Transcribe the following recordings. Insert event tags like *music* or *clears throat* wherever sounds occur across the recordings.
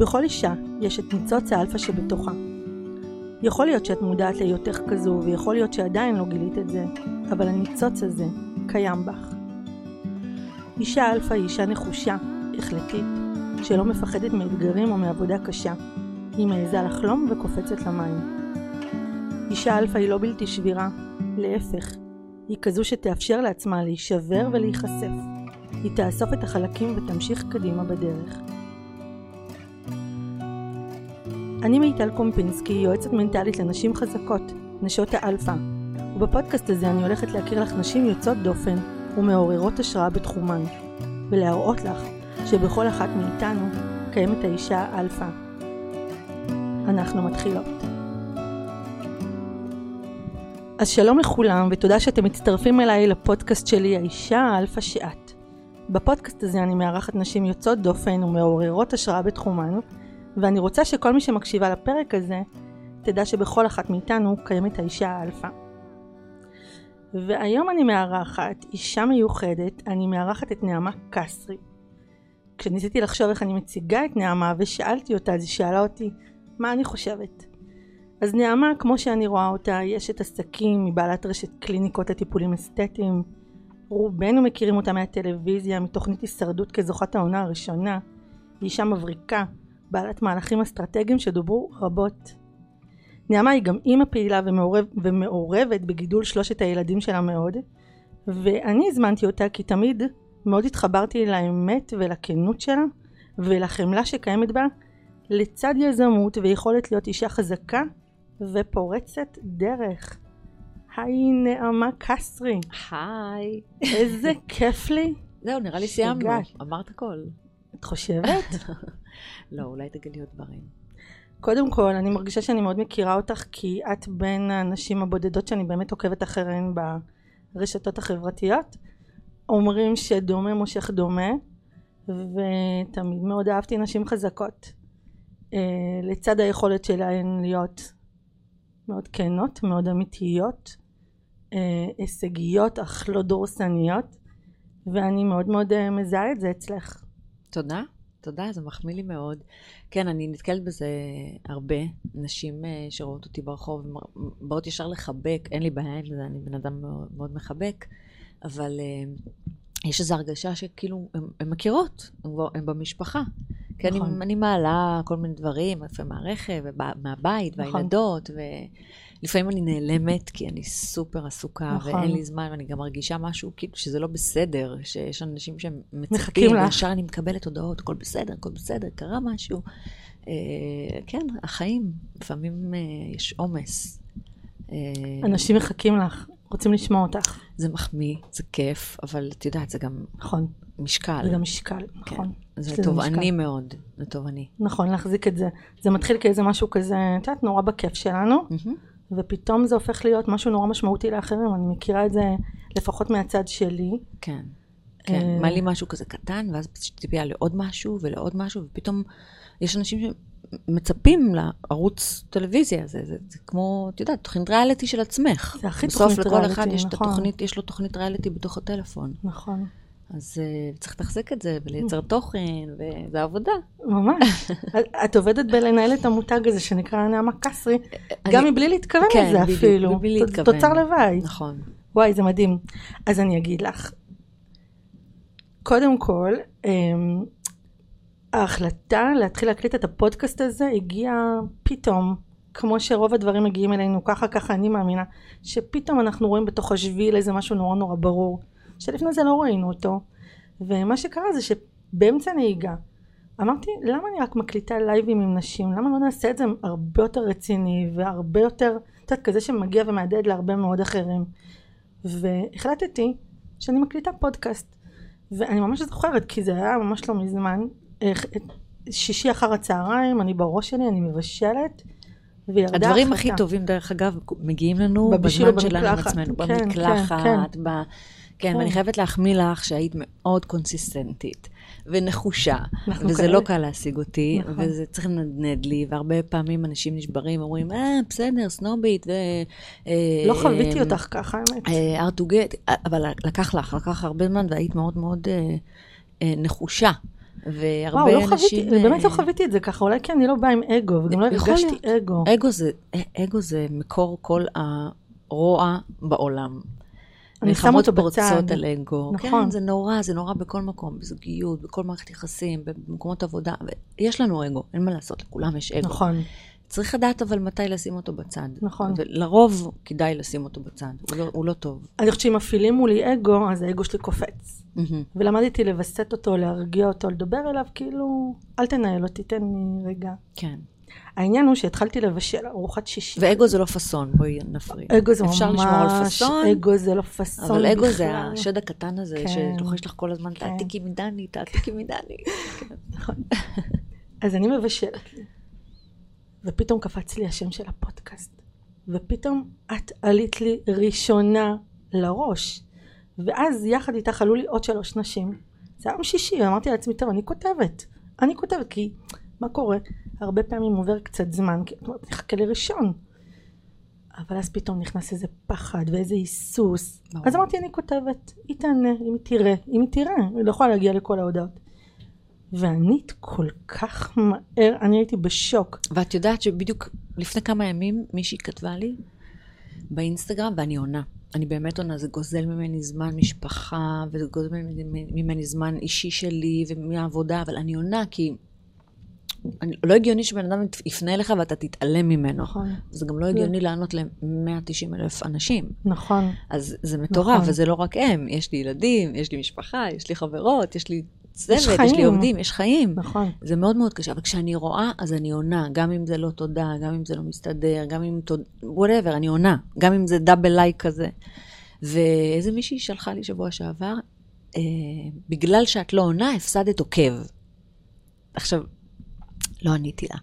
בכל אישה יש את ניצוץ האלפא שבתוכה. יכול להיות שאת מודעת להיותך כזו, ויכול להיות שעדיין לא גילית את זה, אבל הניצוץ הזה קיים בך. אישה אלפא היא אישה נחושה, החלטית, שלא מפחדת מאתגרים או מעבודה קשה. היא מעיזה לחלום וקופצת למים. אישה אלפא היא לא בלתי שבירה, להפך, היא כזו שתאפשר לעצמה להישבר ולהיחשף. היא תאסוף את החלקים ותמשיך קדימה בדרך. אני מיטל קומפינסקי, יועצת מנטלית לנשים חזקות, נשות האלפא, ובפודקאסט הזה אני הולכת להכיר לך נשים יוצאות דופן ומעוררות השראה בתחומן, ולהראות לך שבכל אחת מאיתנו קיימת האישה האלפא. אנחנו מתחילות. אז שלום לכולם, ותודה שאתם מצטרפים אליי לפודקאסט שלי, האישה האלפא שאת. בפודקאסט הזה אני מארחת נשים יוצאות דופן ומעוררות השראה בתחומן, ואני רוצה שכל מי שמקשיבה לפרק הזה, תדע שבכל אחת מאיתנו קיימת האישה האלפא. והיום אני מארחת אישה מיוחדת, אני מארחת את נעמה קסרי. כשניסיתי לחשוב איך אני מציגה את נעמה ושאלתי אותה, אז היא שאלה אותי מה אני חושבת. אז נעמה, כמו שאני רואה אותה, היא אשת עסקים, היא בעלת רשת קליניקות לטיפולים אסתטיים. רובנו מכירים אותה מהטלוויזיה, מתוכנית הישרדות כזוכת העונה הראשונה. היא אישה מבריקה, בעלת מהלכים אסטרטגיים שדוברו רבות. נעמה היא גם אימא פעילה ומעורב, ומעורבת בגידול שלושת הילדים שלה מאוד, ואני הזמנתי אותה כי תמיד מאוד התחברתי לאמת ולכנות שלה ולחמלה שקיימת בה לצד יזמות ויכולת להיות אישה חזקה ופורצת דרך. היי נעמה קסרי. היי. איזה כיף לי. זהו, נראה לי סיימנו. אמרת הכל. את חושבת? *laughs* לא, אולי תגידי עוד דברים. קודם כל, אני מרגישה שאני מאוד מכירה אותך, כי את בין הנשים הבודדות שאני באמת עוקבת אחריהן ברשתות החברתיות. אומרים שדומה מושך דומה, ותמיד מאוד אהבתי נשים חזקות. Uh, לצד היכולת שלהן להיות מאוד כנות, מאוד אמיתיות, uh, הישגיות אך לא דורסניות, ואני מאוד מאוד uh, מזהה את זה אצלך. תודה. תודה, זה מחמיא לי מאוד. כן, אני נתקלת בזה הרבה, נשים שרואות אותי ברחוב, באות ישר לחבק, אין לי בעיה עם זה, אני בן אדם מאוד, מאוד מחבק, אבל יש איזו הרגשה שכאילו, הן מכירות, הן במשפחה. כן, נכון. אני, אני מעלה כל מיני דברים, יפה מהרכב, מהבית, נכון. והילדות, ולפעמים אני נעלמת, כי אני סופר עסוקה, נכון. ואין לי זמן, ואני גם מרגישה משהו, כאילו, שזה לא בסדר, שיש אנשים שהם מצפים, וישר אני מקבלת הודעות, הכל בסדר, הכל בסדר, קרה משהו. אה, כן, החיים, לפעמים אה, יש עומס. אה, אנשים מחכים לך, רוצים לשמוע אותך. זה מחמיא, זה כיף, אבל את יודעת, זה גם... נכון. משקל. זה גם משקל, כן. נכון. זה תובעני מאוד, זה תובעני. נכון, להחזיק את זה. זה מתחיל כאיזה משהו כזה, את יודעת, נורא בכיף שלנו, mm-hmm. ופתאום זה הופך להיות משהו נורא משמעותי לאחרים. אני מכירה את זה לפחות מהצד שלי. כן. כן, מה לי משהו כזה קטן, ואז ציפייה לעוד משהו ולעוד משהו, ופתאום יש אנשים מצפים לערוץ טלוויזיה, זה, זה, זה כמו, את יודעת, תוכנית ריאליטי של עצמך. זה הכי תוכנית ריאליטי, נכון. בסוף לכל אחד יש, נכון. תוכנית, יש לו תוכנית ריאליטי בתוך הטלפון. נכון. אז uh, צריך לתחזק את זה ולייצר תוכן, וזה עבודה. ממש. *laughs* את עובדת בלנהל את המותג הזה שנקרא נעמה קסרי. גם מבלי להתכוון כן, לזה בדיוק, אפילו. מבלי להתכוון. תוצר לוואי. נכון. וואי, זה מדהים. אז אני אגיד לך. קודם כל, אמ, ההחלטה להתחיל להקליט את הפודקאסט הזה הגיעה פתאום, כמו שרוב הדברים מגיעים אלינו, ככה ככה אני מאמינה, שפתאום אנחנו רואים בתוך השביל איזה משהו נורא נורא ברור, שלפני זה לא ראינו אותו, ומה שקרה זה שבאמצע נהיגה, אמרתי למה אני רק מקליטה לייבים עם נשים, למה לא נעשה את זה הרבה יותר רציני והרבה יותר, את יודעת, כזה שמגיע ומהדהד להרבה מאוד אחרים, והחלטתי שאני מקליטה פודקאסט, ואני ממש זוכרת כי זה היה ממש לא מזמן, שישי אחר הצהריים, אני בראש שלי, אני מבשלת, וירדה החלטה. הדברים הכי טובים, דרך אגב, מגיעים לנו בזמן שלנו עם עצמנו, כן, במקלחת, כן, ב... כן, ואני חייבת להחמיא לך שהיית מאוד קונסיסטנטית ונחושה, וזה לא קל להשיג אותי, וזה צריך לנדנד לי, והרבה פעמים אנשים נשברים, אומרים, אה, בסדר, סנובית, ו... לא חוויתי אותך ככה, האמת. ארטוגט, אבל לקח לך, לקח הרבה זמן, והיית מאוד מאוד נחושה. והרבה וואו, לא אנשים... חוויתי, באמת לא אה, חוויתי את זה ככה, אולי כי אני לא באה עם אגו, וגם לא הרגשתי אגו. אגו זה, אגו זה מקור כל הרוע בעולם. אני מלחמות אותו פורצות בצד. על אגו. נכון. כן, זה נורא, זה נורא בכל מקום, בזוגיות, בכל מערכת יחסים, במקומות עבודה. יש לנו אגו, אין מה לעשות, לכולם יש אגו. נכון, צריך לדעת אבל מתי לשים אותו בצד. נכון. ולרוב כדאי לשים אותו בצד, הוא לא, הוא לא טוב. אני חושבת שאם מפעילים מולי אגו, אז האגו שלי קופץ. מהמם. ולמדתי לווסת אותו, להרגיע אותו, לדבר אליו, כאילו, אל תנהל אותי, תן לי רגע. כן. העניין הוא שהתחלתי לבשל ארוחת שישי. ואגו זה לא פאסון, בואי נפריד. אגו זה אפשר לשמור על ממש, פאסון, אגו זה לא פאסון אבל אגו זה בכלל. השד הקטן הזה, כן. שלוחש לך כל הזמן, כן. תעתיקי מדני, תעתיקי מדני. אז אני מבשלת לי, ופתאום קפץ לי השם של הפודקאסט, ופתאום את עלית לי ראשונה לראש, ואז יחד איתך עלו לי עוד שלוש נשים. זה היה יום שישי, ואמרתי לעצמי, טוב, אני כותבת, אני כותבת, כי מה קורה? הרבה פעמים עובר קצת זמן, כי את אומרת, נחכה לראשון. אבל אז פתאום נכנס איזה פחד ואיזה היסוס. ברור. אז אמרתי, אני כותבת, היא תענה, אם היא תראה, אם היא תראה, היא לא יכולה להגיע לכל ההודעות. וענית כל כך מהר, אני הייתי בשוק. ואת יודעת שבדיוק לפני כמה ימים מישהי כתבה לי באינסטגרם, ואני עונה. אני באמת עונה, זה גוזל ממני זמן משפחה, וזה גוזל ממני, ממני זמן אישי שלי ומהעבודה, אבל אני עונה כי... אני, לא הגיוני שבן אדם יפנה אליך ואתה תתעלם ממנו. נכון, זה גם לא הגיוני לענות ל-190 אלף אנשים. נכון, אז זה מטורף, נכון. וזה לא רק הם. יש לי ילדים, יש לי משפחה, יש לי חברות, יש לי צוות, יש, חיים. לי עובדים, יש חיים. נכון. זה מאוד מאוד קשה, אבל כשאני רואה, אז אני עונה, גם אם זה לא תודה, גם אם זה לא מסתדר, גם אם תודה, whatever, אני עונה, גם אם זה double like כזה. ואיזה מישהי שלחה לי שבוע שעבר, אה, בגלל שאת לא עונה, הפסדת עוקב. עכשיו, לא עניתי לה,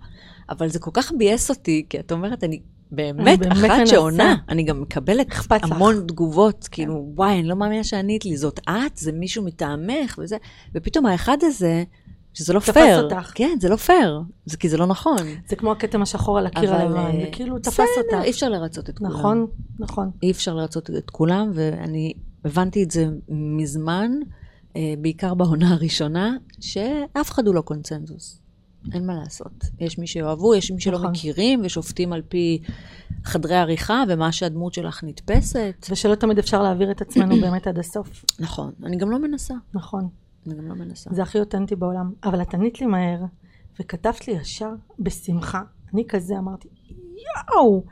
אבל זה כל כך ביאס אותי, כי את אומרת, אני באמת באמת אחת מנסה. שעונה, אני גם מקבלת אכפת לך. המון תגובות, כאילו, וואי, אני לא מאמינה שענית לי, זאת את? זה מישהו מטעמך? וזה, ופתאום האחד הזה, שזה לא תפס פייר. אותך. כן, זה לא פייר, זה כי זה לא נכון. זה כמו הכתם השחור על הקיר הלבן, אה, זה כאילו תפס בסדר, אותך. אי אפשר לרצות את כולם. נכון, נכון. אי אפשר לרצות את כולם, ואני הבנתי את זה מזמן, אה, בעיקר בעונה הראשונה, שאף אחד הוא לא קונצנזוס. אין מה לעשות. יש מי שאוהבו, יש מי שלא נכון. מכירים, ושופטים על פי חדרי עריכה, ומה שהדמות שלך נתפסת. ושלא תמיד אפשר להעביר את עצמנו *clears throat* באמת עד הסוף. נכון, אני גם לא מנסה. נכון. אני גם לא מנסה. זה הכי אותנטי בעולם. אבל את ענית לי מהר, וכתבת לי ישר בשמחה. אני כזה אמרתי, יואו,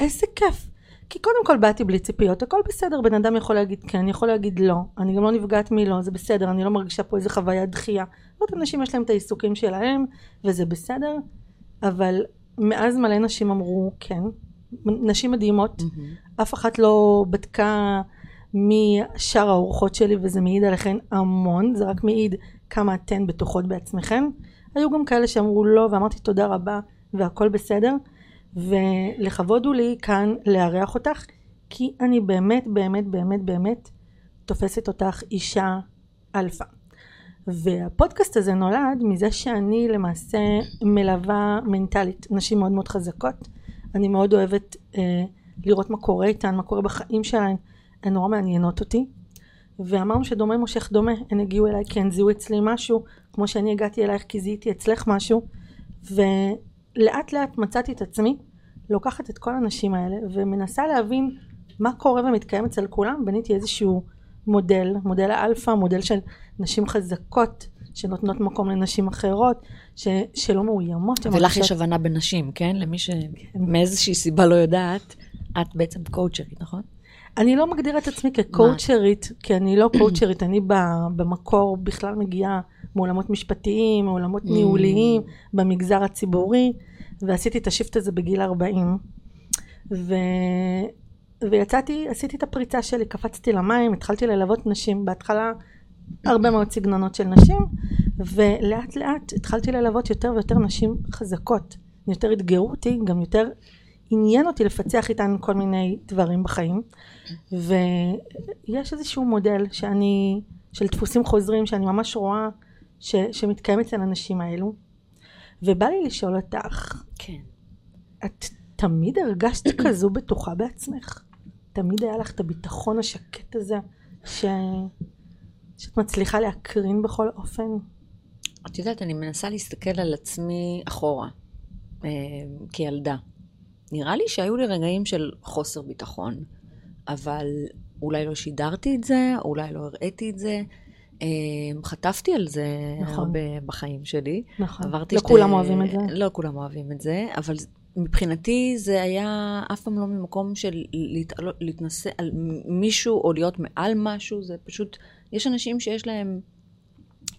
איזה כיף. כי קודם כל באתי בלי ציפיות, הכל בסדר, בן אדם יכול להגיד כן, יכול להגיד לא. אני גם לא נפגעת מלא, זה בסדר, אני לא מרגישה פה איזה חוויית דחייה. עוד אנשים יש להם את העיסוקים שלהם, וזה בסדר, אבל מאז מלא נשים אמרו כן. נשים מדהימות, מהמם. אף אחת לא בדקה מי שאר האורחות שלי וזה מעיד עליכן המון, זה רק מעיד כמה אתן בטוחות בעצמכן. היו גם כאלה שאמרו לא ואמרתי תודה רבה והכל בסדר ולכבוד הוא לי כאן לארח אותך כי אני באמת באמת באמת באמת תופסת אותך אישה אלפא. והפודקאסט הזה נולד מזה שאני למעשה מלווה מנטלית נשים מאוד מאוד חזקות. אני מאוד אוהבת אה, לראות מה קורה איתן, מה קורה בחיים שלהן, הן נורא מעניינות אותי. ואמרנו שדומה מושך דומה, הן הגיעו אליי כי הן זיהו אצלי משהו, כמו שאני הגעתי אלייך כי זיהיתי אצלך משהו, ולאט לאט מצאתי את עצמי לוקחת את כל הנשים האלה ומנסה להבין מה קורה ומתקיים אצל כולם, בניתי איזשהו מודל, מודל האלפא, מודל של נשים חזקות שנותנות מקום לנשים אחרות, ש, שלא מאוימות. ולך יש הבנה בנשים, כן? למי שמאיזושהי סיבה לא יודעת, את בעצם קואוצ'רית, נכון? אני לא מגדירה את עצמי כקואוצ'רית, כי אני לא קואוצ'רית, אני במקור בכלל מגיעה מעולמות משפטיים, מעולמות Mm. ניהוליים, במגזר הציבורי, ועשיתי את השיפט הזה בגיל 40. ו... ויצאתי, עשיתי את הפריצה שלי, קפצתי למים, התחלתי ללוות נשים, בהתחלה הרבה מאוד סגנונות של נשים, ולאט לאט התחלתי ללוות יותר ויותר נשים חזקות. יותר אתגרו אותי, גם יותר עניין אותי לפצח איתן כל מיני דברים בחיים. ויש איזשהו מודל שאני, של דפוסים חוזרים שאני ממש רואה ש, שמתקיים אצל הנשים האלו. ובא לי לשאול אותך, כן. את תמיד הרגשת *clears throat* כזו בטוחה בעצמך? תמיד היה לך את הביטחון השקט הזה ש... שאת מצליחה להקרין בכל אופן? את יודעת, אני מנסה להסתכל על עצמי אחורה, אה, כילדה. נראה לי שהיו לי רגעים של חוסר ביטחון, אבל אולי לא שידרתי את זה, אולי לא הראיתי את זה. אה, חטפתי על זה נכון. הרבה בחיים שלי. נכון. עברתי לא שתי- כולם אוהבים את זה. לא כולם אוהבים את זה, אבל מבחינתי זה היה אף פעם לא ממקום של להתעלות- להתנשא על מישהו או להיות מעל משהו, זה פשוט, יש אנשים שיש להם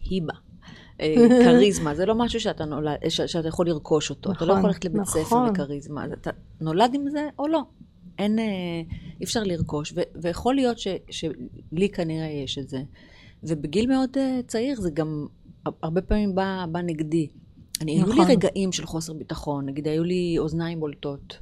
היבה. אה, *laughs* כריזמה, זה לא משהו שאתה נולד, ש- שאתה יכול לרכוש אותו. אתה לא נכון, יכול ללכת לבית ספר נכון. לכריזמה. אז אתה נולד עם זה או לא. אין, אה, אי אפשר לרכוש, ו- ויכול להיות ש- שלי כנראה יש את זה. ובגיל מאוד אה, צעיר זה גם הרבה פעמים בא, בא נגדי. אני, היו נכון. לי רגעים של חוסר ביטחון, נגיד היו לי אוזניים בולטות.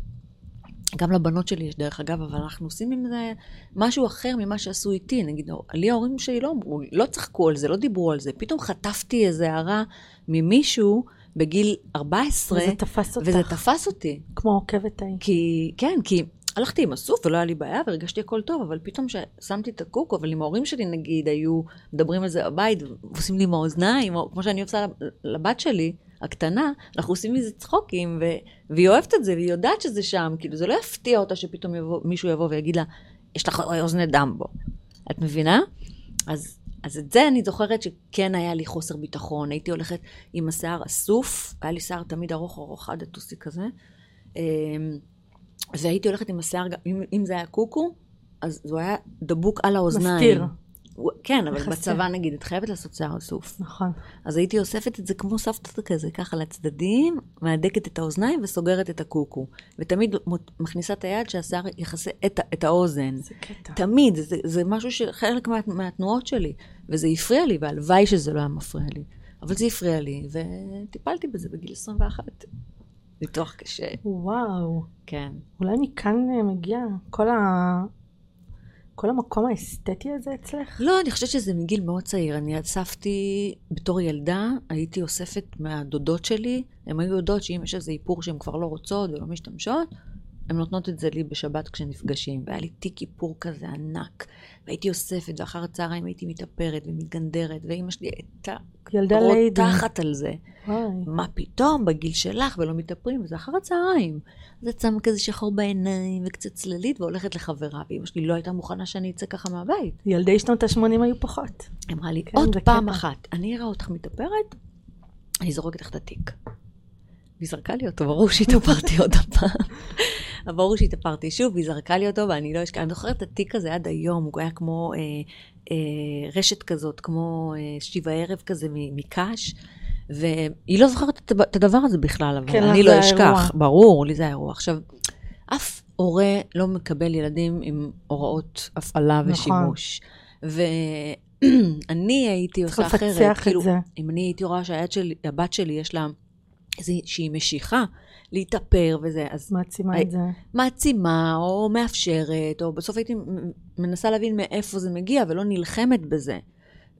גם לבנות שלי יש דרך אגב, אבל אנחנו עושים עם זה משהו אחר ממה שעשו איתי. נגיד, לי ההורים שלי לא אמרו, לא צחקו על זה, לא דיברו על זה. פתאום חטפתי איזה הערה ממישהו בגיל 14, וזה תפס אותך. וזה תפס אותי. כמו עוקבת ההיא. כי, כן, כי הלכתי עם הסוף ולא היה לי בעיה והרגשתי הכל טוב, אבל פתאום ששמתי את הקוקו, אבל אם ההורים שלי נגיד היו מדברים על זה בבית ועושים לי עם האוזניים, או כמו שאני עושה לבת שלי, הקטנה, אנחנו עושים מזה צחוקים, ו- והיא אוהבת את זה, והיא יודעת שזה שם, כאילו זה לא יפתיע אותה שפתאום יבוא, מישהו יבוא ויגיד לה, יש לך אוזני דמבו. את מבינה? אז, אז את זה אני זוכרת שכן היה לי חוסר ביטחון, הייתי הולכת עם השיער אסוף, היה לי שיער תמיד ארוך ארוך עד הטוסי כזה. אמ, והייתי הולכת עם השיער, אם, אם זה היה קוקו, אז הוא היה דבוק על האוזניים. מסתיר. כן, אבל מכסה. בצבא נגיד, את חייבת לעשות שיער אסוף. נכון. אז הייתי אוספת את זה כמו סבתא כזה, ככה לצדדים, מהדקת את האוזניים וסוגרת את הקוקו. ותמיד מכניסה את היד שהשיער יכסה את, את האוזן. זה קטע. תמיד, זה, זה משהו שחלק מה, מהתנועות שלי, וזה הפריע לי, והלוואי שזה לא היה מפריע לי. אבל זה הפריע לי, וטיפלתי בזה בגיל 21. ניתוח קשה, וואו. כן. אולי מכאן אה, מגיע כל ה... כל המקום האסתטי הזה אצלך? לא, אני חושבת שזה מגיל מאוד צעיר. אני אספתי, בתור ילדה, הייתי אוספת מהדודות שלי, הן היו יודעות שאם יש איזה איפור שהן כבר לא רוצות ולא משתמשות, הן נותנות את זה לי בשבת כשנפגשים. והיה לי תיק איפור כזה ענק, והייתי אוספת, ואחר הצהריים הייתי מתאפרת ומתגנדרת, ואימא שלי הייתה ילדה. רותחת על זה. וואי. מה פתאום, בגיל שלך, ולא מתאפרים, וזה אחר הצהריים. אז את שמה כזה שחור בעיניים, וקצת צללית, והולכת לחברה, ואימא שלי לא הייתה מוכנה שאני אצא ככה מהבית. ילדי שנות ה-80 היו פחות. אמרה לי, כן, עוד פעם קטע. אחת, אני אראה אותך מתאפרת, אני זורקת לך את התיק. והיא זרקה לי אותו, ברור שהתאפרתי עוד פעם. ברור שהתאפרתי שוב, והיא זרקה לי אותו, ואני לא אשכח. אני זוכרת את התיק הזה עד היום, הוא היה כמו אה, אה, רשת כזאת, כמו אה, שיבה ערב כזה מקש, והיא לא זוכרת את הדבר- הזה בכלל, אבל כן, אני לא אשכח. האירוע. ברור, לי זה האירוע. עכשיו, אף הורה לא מקבל ילדים עם הוראות הפעלה נכון. ושימוש. ואני *clears throat* הייתי צריך עושה אחרת. לפצח את כאילו, זה. אם אני הייתי רואה שהבת שלי, הבת שלי יש לה איזושהי משיכה להתאפר וזה, אז מעצימה היי, את זה. מעצימה או מאפשרת, או בסוף הייתי מנסה להבין מאיפה זה מגיע ולא נלחמת בזה.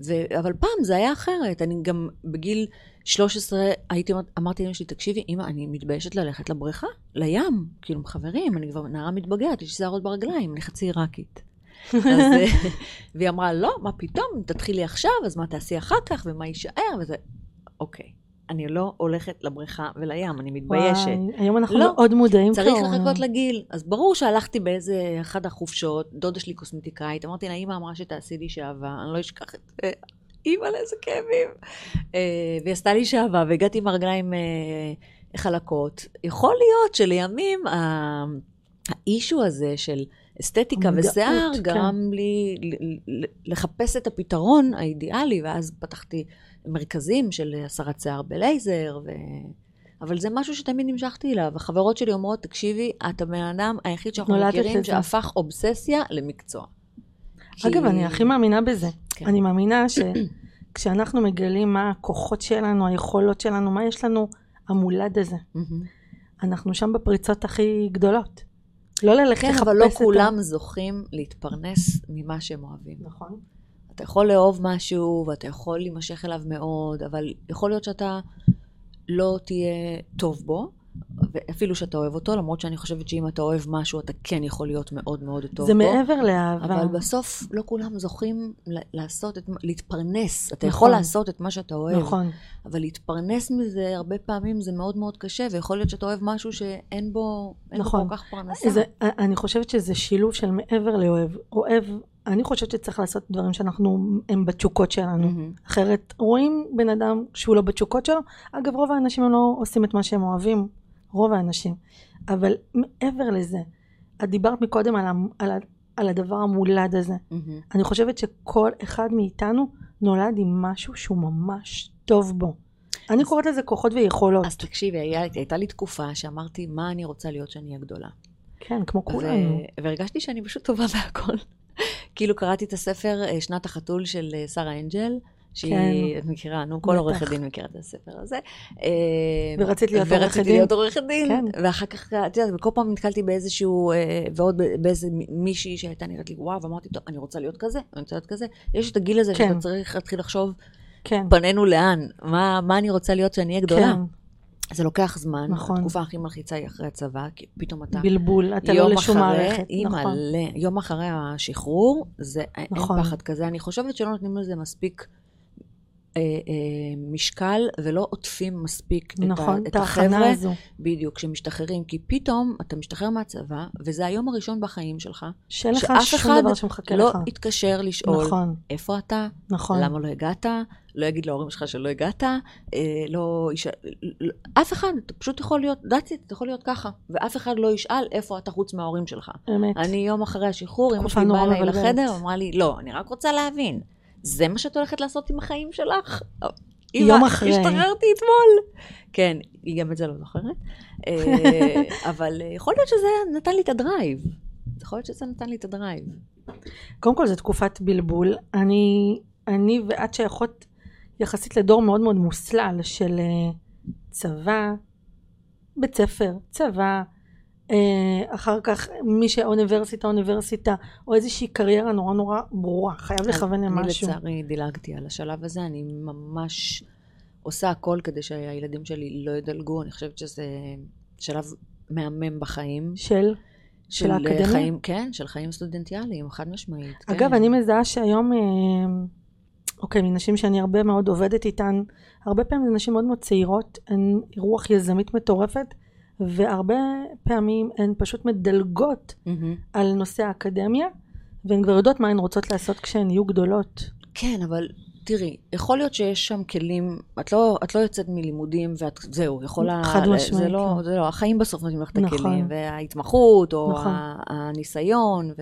ו... אבל פעם זה היה אחרת. אני גם בגיל 13 הייתי אומרת, אמרתי לאמא שלי, תקשיבי, אמא, אני מתביישת ללכת לבריכה, לים, כאילו, חברים, אני כבר נערה מתבגרת, יש שערות ברגליים, אני חצי עיראקית. אז, אה, והיא אמרה, לא, מה פתאום, תתחילי עכשיו, אז מה תעשי אחר כך, ומה יישאר, וזה... אוקיי, אני לא הולכת לבריכה ולים, אני מתביישת. וואי, היום אנחנו לא, מאוד מודעים צריך כבר. לחכות לגיל. אז ברור שהלכתי באיזה אחת החופשות, דודה שלי קוסמטיקאית, אמרתי לה, אמא אמרה שתעשי לי שעווה, אני לא אשכח את זה. אימא, לאיזה כאבים. אה, והיא עשתה לי שעווה, והגעתי עם הרגליים אה, חלקות. יכול להיות שלימים האישו הזה של אסתטיקה המודעות, ושיער כן. גרם לי לחפש את הפתרון האידיאלי, ואז פתחתי מרכזים של הסרת שיער בלייזר, ו... אבל זה משהו שתמיד נמשכתי אליו. החברות שלי אומרות, תקשיבי, את הבן אדם היחיד שאנחנו מכירים. שהפך אובססיה למקצוע. אגב, כי- אני הכי מאמינה בזה. כן. אני מאמינה שכשאנחנו מגלים מה הכוחות שלנו, היכולות שלנו, מה יש לנו, המולד הזה. אנחנו שם בפריצות הכי גדולות. לא ללכת כן, לחפש אבל לא את ה- כולם זוכים להתפרנס ממה שהם אוהבים. נכון. אתה יכול לאהוב משהו, ואתה יכול להימשך אליו מאוד, אבל יכול להיות שאתה לא תהיה טוב בו, ואפילו שאתה אוהב אותו, למרות שאני חושבת שאם אתה אוהב משהו, אתה כן יכול להיות מאוד מאוד טוב זה בו. מעבר לאהבה. אבל בסוף לא כולם זוכים לעשות את, להתפרנס. אתה נכון. יכול לעשות את מה שאתה אוהב, נכון. אבל להתפרנס מזה, הרבה פעמים זה מאוד מאוד קשה, ויכול להיות שאתה אוהב משהו שאין בו, אין נכון. בו כל כך פרנסה. זה, אני חושבת שזה שילוב של מעבר לאוהב. אוהב, אני חושבת שצריך לעשות דברים שאנחנו, הם בתשוקות שלנו. מהמם. אחרת רואים בן אדם שהוא לא בתשוקות שלו. אגב, רוב האנשים הם לא עושים את מה שהם אוהבים. רוב האנשים. אבל מעבר לזה, את דיברת מקודם על, על, על הדבר המולד הזה. מהמם. אני חושבת שכל אחד מאיתנו נולד עם משהו שהוא ממש טוב בו. אני קוראת לזה כוחות ויכולות. אז תקשיבי, היה- הייתה לי תקופה שאמרתי, מה אני רוצה להיות שאני אהיה גדולה. כן, כמו כולנו. והרגשתי שאני פשוט טובה *laughs* בהכל. כאילו קראתי את הספר אה, שנת החתול של אה, שרה אנג'ל, שהיא, כן. את מכירה, נו, כל. עורכת דין מכירה את הספר הזה. אה, ורצית להיות עורכת דין? להיות עורכת דין, כן. ואחר כך, את יודעת, וכל פעם נתקלתי באיזשהו, ועוד באיזה מישהי שהייתה נראית לי, וואו, ואמרתי, טוב, אני רוצה להיות כזה, אני רוצה להיות כזה. יש את הגיל הזה כן. שאתה צריך להתחיל לחשוב, כן, פנינו לאן, מה מה אני רוצה להיות שאני אהיה גדולה. כן, זה לוקח זמן, נכון. התקופה הכי מלחיצה היא אחרי הצבא, כי פתאום אתה... בלבול, אתה לא לשום אחרי, מערכת. נכון. מלא, יום אחרי השחרור, זה, נכון. אין פחד כזה. אני חושבת שלא נותנים לזה מספיק אה, אה, משקל, ולא עוטפים מספיק נכון, את, ה, את החבר'ה, הזו. בדיוק, שמשתחררים. כי פתאום אתה משתחרר מהצבא, וזה היום הראשון בחיים שלך, שאין לך שאף שום אחד דבר שמחכה לא לך. יתקשר לשאול, נכון, איפה אתה, נכון. למה לא הגעת, לא יגיד להורים שלך שלא הגעת, אה, לא ישאל, לא- אף אחד, אתה פשוט יכול להיות, דעתי, אתה יכול להיות ככה, ואף אחד לא ישאל איפה אתה חוץ מההורים שלך. אמת. אני יום אחרי השחרור, אמא שלי באה נורא אליי. לחדר, אמרה לי, לא, אני רק רוצה להבין, זה מה שאת הולכת לעשות עם החיים שלך? יום אחרי. השתחררתי אתמול. כן, היא גם את זה לא זוכרת. אה, *laughs* אבל אה, יכול להיות שזה נתן לי את ה drive. יכול להיות שזה נתן לי את הדרייב. קודם כל זו תקופת בלבול. אני, אני ואת שייכות יחסית לדור מאוד מאוד מוסלל של אה, צבא, בית ספר, צבא, אה, אחר כך מי שאוניברסיטה, אוניברסיטה, או איזושהי קריירה נורא נורא ברורה, חייב לכוון אני למשהו. לצערי דילגתי על השלב הזה, אני ממש עושה הכל כדי שהילדים שלי לא ידלגו, אני חושבת שזה שלב מהמם בחיים. של, של האקדמיה? חיים, כן, של חיים סטודנטיאליים, חד משמעית. כן. אגב, אני מזהה שהיום, אוקיי, מנשים שאני הרבה מאוד עובדת איתן, הרבה פעמים זה נשים מאוד מאוד צעירות, הן רוח יזמית מטורפת, והרבה פעמים הן פשוט מדלגות מהמם. על נושא האקדמיה, והן כבר יודעות מה הן רוצות לעשות כשהן יהיו גדולות. כן, אבל תראי, יכול להיות שיש שם כלים, את לא, את לא יוצאת מלימודים ואת, זהו, יכולה... חד משמעית, זה לא, כן. זה לא, החיים בסוף נותנים לך את נכון. הכלים, וההתמחות, או נכון. הניסיון, ו...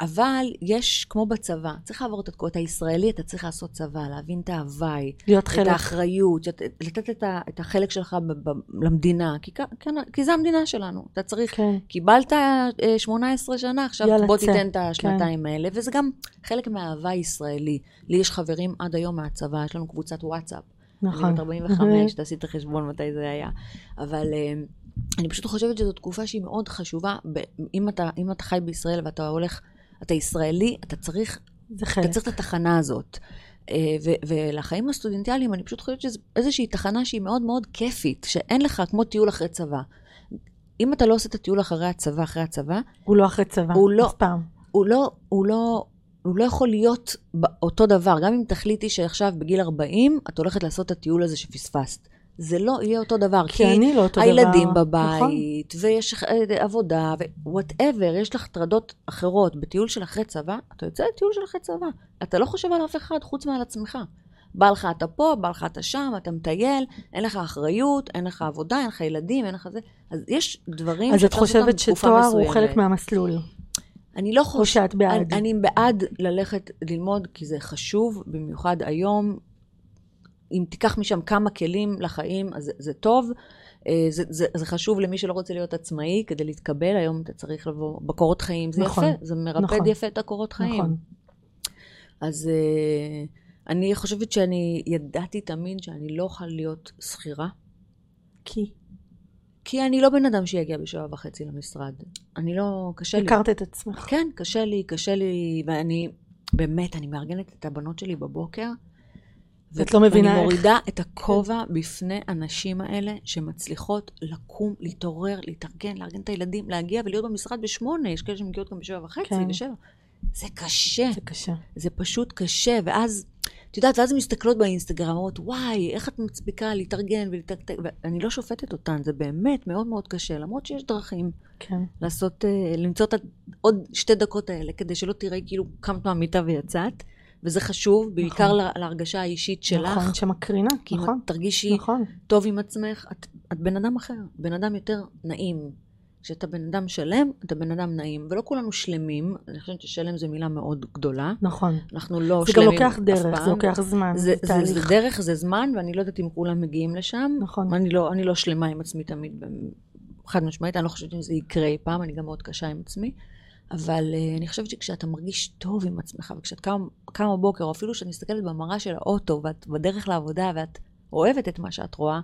אבל יש, כמו בצבא, צריך לעבור את התקועות הישראלי, אתה צריך לעשות צבא, להבין את ההוואי, להיות את חלק. האחריות, לתת, לתת את, ה, את החלק שלך ב, ב, למדינה, כי, כן, כי זה המדינה שלנו, אתה צריך כן, קיבלת אה, 18 שנה, עכשיו יאללה, בוא צא. תיתן את השנתיים האלה, וזה גם חלק מהאהבה הישראלי. לי יש חברים עד היום מהצבא, יש לנו קבוצת וואטסאפ. נכון. אני בת 45, תעשי את החשבון מתי זה היה. אבל אה, אני פשוט חושבת שזו תקופה שהיא מאוד חשובה. אם אתה, אם אתה חי בישראל ואתה הולך, אתה ישראלי, אתה צריך. אתה צריך את התחנה הזאת. אה, ו- ולחיים הסטודנטיאליים, אני פשוט חושבת שזו איזושהי תחנה שהיא מאוד מאוד כיפית, שאין לך כמו טיול אחרי צבא. אם אתה לא עושה את הטיול אחרי הצבא, אחרי הצבא, הוא לא אחרי צבא. הוא לא. אף פעם. הוא לא, הוא לא, הוא לא יכול להיות אותו דבר. גם אם תחליטי שעכשיו בגיל 40, את הולכת לעשות את הטיול הזה שפספסת. זה לא יהיה אותו דבר. כי אני לא אותו דבר. הילדים נכון. בבית, ויש לך אה, עבודה, whatever, יש לך הטרדות אחרות. בטיול של אחרי צבא, אתה יוצא לטיול של אחרי צבא. אתה לא חושב על אף אחד חוץ מעל עצמך. בא לך אתה פה, בא לך אתה שם, אתה מטייל, אין לך אחריות, אין לך עבודה, אין לך ילדים, אין לך זה. אז יש דברים אז את חושבת שתואר הוא. חלק מהמסלול. אני לא או חושבת... שאת בעד. אני, אני בעד ללכת ללמוד, כי זה חשוב, במיוחד היום. אם תיקח משם כמה כלים לחיים, אז זה, טוב. אה, זה, זה, זה חשוב למי שלא רוצה להיות עצמאי, כדי להתקבל, היום אתה צריך לבוא בקורות חיים, זה נכון, יפה, זה מרפד נכון. יפה את הקורות חיים. נכון. אז אה, אני חושבת שאני ידעתי תמיד שאני לא אוכל להיות שכירה, כי כי אני לא בן אדם שיגיע בשבע וחצי למשרד. אני לא, קשה לי. הכרת את עצמך. כן, קשה לי, קשה לי, ואני, באמת, אני מארגנת את הבנות שלי בבוקר, את לא מבינה איך. מורידה את הכובע בפני הנשים האלה שמצליחות לקום, להתעורר, להתארגן, לארגן את הילדים, להגיע ולהיות במשרד בשמונה, יש כאלה שמגיעות גם בשבע וחצי, כן. בשבע. זה קשה, זה קשה. זה פשוט קשה, ואז, את יודעת, ואז הן מסתכלות באינסטגרם, אומרות, וואי, איך את מצפיקה להתארגן ולהתארגן, ואני לא שופטת אותן, זה באמת מאוד מאוד קשה, למרות שיש דרכים כן. לעשות, אה, למצוא את עוד שתי דקות האלה, כדי שלא תראי כאילו קמת מהמיטה ויצאת, וזה חשוב, בעיקר לה- להרגשה האישית שלך. נכון, שמקרינה, כי אם נכון. את תרגישי נכון. טוב עם עצמך, את, את בן אדם אחר, בן אדם יותר נעים. כשאתה בן אדם שלם, אתה בן אדם נעים. ולא כולנו שלמים, אני חושבת ששלם זו מילה מאוד גדולה. נכון. אנחנו לא זה גם שלמים לוקח אף דרך, פעם. זה לוקח זמן, זה, זה זה, זה תהליך. דרך, זה זמן, ואני לא יודעת אם כולם מגיעים לשם. נכון. אני לא, אני לא שלמה עם עצמי תמיד, חד משמעית, אני לא חושבת אם זה יקרה אי פעם, אני גם מאוד קשה עם עצמי. אבל uh, אני חושבת שכשאתה מרגיש טוב עם עצמך, וכשאת קם, קם בבוקר, או אפילו כשאת מסתכלת במראה של האוטו, ואת בדרך לעבודה, ואת אוהבת את מה שאת רואה,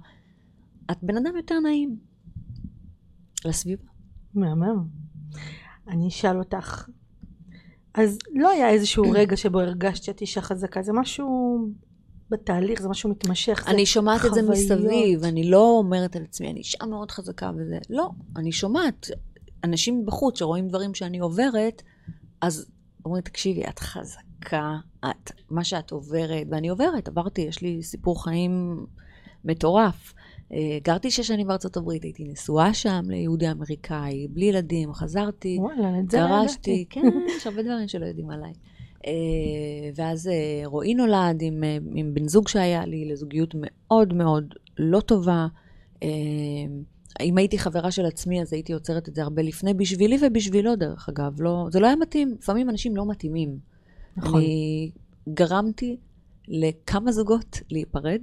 את בן אדם יותר נעים. לסביבה. מהמם. אני אשאל אותך, אז לא היה איזשהו *clears throat* רגע שבו הרגשת שאת אישה חזקה, זה משהו בתהליך, זה משהו מתמשך. אני שומעת את זה חוויות. מסביב, אני לא אומרת על עצמי, אני אישה מאוד חזקה וזה. לא, אני שומעת אנשים בחוץ שרואים דברים שאני עוברת, אז אומרים, תקשיבי, את חזקה, את, מה שאת עוברת, ואני עוברת, עברתי, יש לי סיפור חיים מטורף. אה, גרתי שש שנים בארצות הברית, הייתי נשואה שם ליהודי אמריקאי, בלי ילדים, חזרתי, וואלה, את זה לא גרשתי, ידעתי. כן, יש הרבה דברים שלא יודעים עליי. אה, ואז אה, רועי נולד עם, עם בן זוג שהיה לי, לזוגיות מאוד מאוד לא טובה. אם הייתי חברה של עצמי, אז הייתי עוצרת את זה הרבה לפני, בשבילי ובשבילו, דרך אגב. לא, זה לא היה מתאים. לפעמים אנשים לא מתאימים. נכון. אני גרמתי לכמה זוגות להיפרד,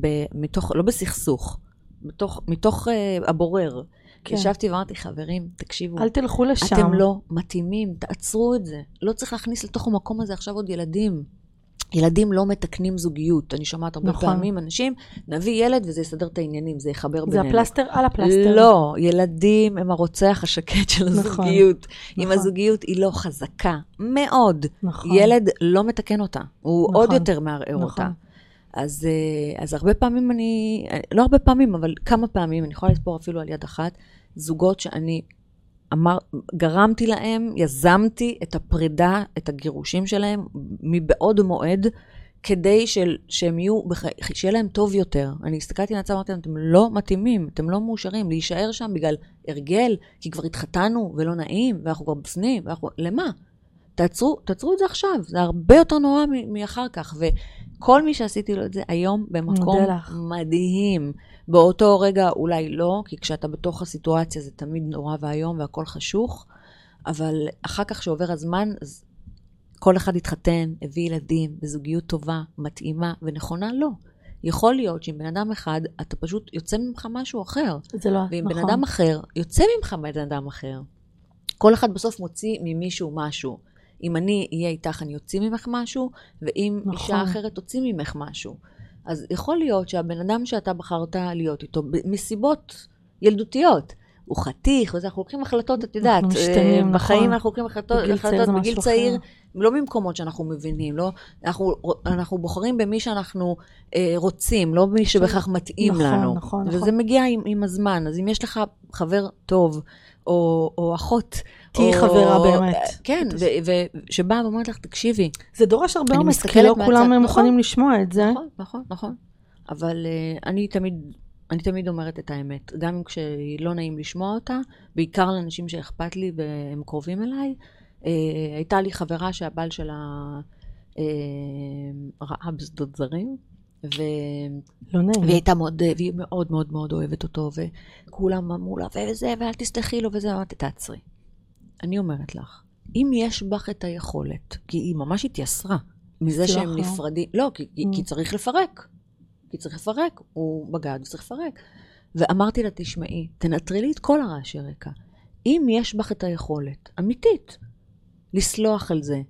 ב, מתוך, לא בסכסוך, מתוך, מתוך uh, הבורר. כן. ישבתי ואמרתי, חברים, תקשיבו, אל תלכו לשם. אתם לא מתאימים, תעצרו את זה. לא צריך להכניס לתוך המקום הזה עכשיו עוד ילדים. ילדים לא מתקנים זוגיות. אני שומעת הרבה נכון. פעמים אנשים, נביא ילד וזה יסדר את העניינים, זה יחבר זה בינינו. הפלסטר על הפלסטר. לא, ילדים הם הרוצח השקט של נכון, הזוגיות. אם נכון. הזוגיות היא לא חזקה, מאוד, נכון. ילד לא מתקן אותה, הוא נכון, עוד יותר מערער נכון. אותה. אז, אה, אז הרבה פעמים אני, לא הרבה פעמים, אבל כמה פעמים, אני יכולה לספור אפילו על יד אחת, זוגות שאני אמר, גרמתי להם, יזמתי את הפרידה, את הגירושים שלהם מבעוד מועד, כדי של, שהם יהיו. שיהיה להם טוב יותר. אני הסתכלתי על הצד, אמרתי להם, אתם לא מתאימים, אתם לא מאושרים, להישאר שם בגלל הרגל, כי כבר התחתנו ולא נעים, ואנחנו כבר בפנים, ואנחנו... למה? תעצרו, תעצרו את זה עכשיו, זה הרבה יותר נורא מאחר כך. וכל מי שעשיתי לו את זה היום במקום. מדהים. באותו רגע אולי לא, כי כשאתה בתוך הסיטואציה זה תמיד נורא ואיום והכל חשוך, אבל אחר כך שעובר הזמן, אז כל אחד התחתן, הביא ילדים, בזוגיות טובה, מתאימה ונכונה, לא. יכול להיות שעם בן אדם אחד, אתה פשוט יוצא ממך משהו אחר. זה לא, ועם נכון. בן אדם אחר, יוצא ממך בן אדם אחר. כל אחד בסוף מוציא ממישהו משהו. אם אני אהיה איתך, אני אוציא ממך משהו, ואם נכון. אישה אחרת תוציא ממך משהו. אז יכול להיות שהבן אדם שאתה בחרת להיות איתו, מסיבות ילדותיות, הוא חתיך, וזה, אנחנו לוקחים החלטות, את יודעת, אנחנו משתנים, אה, בחיים נכון. אנחנו לוקחים החלטות, בגיל צעיר החלטות זה בגיל צעיר. לא ממקומות שאנחנו מבינים, לא, אנחנו, אנחנו בוחרים במי שאנחנו אה, רוצים, לא במי שבהכרח מתאים נכון, לנו. נכון, וזה נכון. מגיע עם, עם הזמן, אז אם יש לך חבר טוב, או, או אחות, תהיי חברה באמת. כן, ו- ו- שבאה ואומרת לך, תקשיבי, זה דורש הרבה אומץ, כי לא כולם נכון. מוכנים לשמוע את זה. נכון, נכון, נכון. אבל uh, אני תמיד, אני תמיד אומרת את האמת, גם כשלא נעים לשמוע אותה, בעיקר לאנשים שאכפת לי והם קרובים אליי. Uh, הייתה לי חברה שהבעל שלה ראה בשדות זרים, ו... לא נעים. והיא הייתה מאוד, והיא מאוד מאוד מאוד אוהבת אותו, וכולם אמרו לה, וזה, ואל תסלחי לו, וזה, אמרתי, תעצרי. אני אומרת לך, אם יש בך את היכולת, כי היא ממש התייסרה מזה שהם לו. נפרדים, לא, כי, Mm. כי צריך לפרק. כי צריך לפרק, הוא בגד וצריך לפרק. ואמרתי לה, תשמעי, תנטרי לי את כל הרעשי רקע. אם יש בך את היכולת, אמיתית, לסלוח על זה,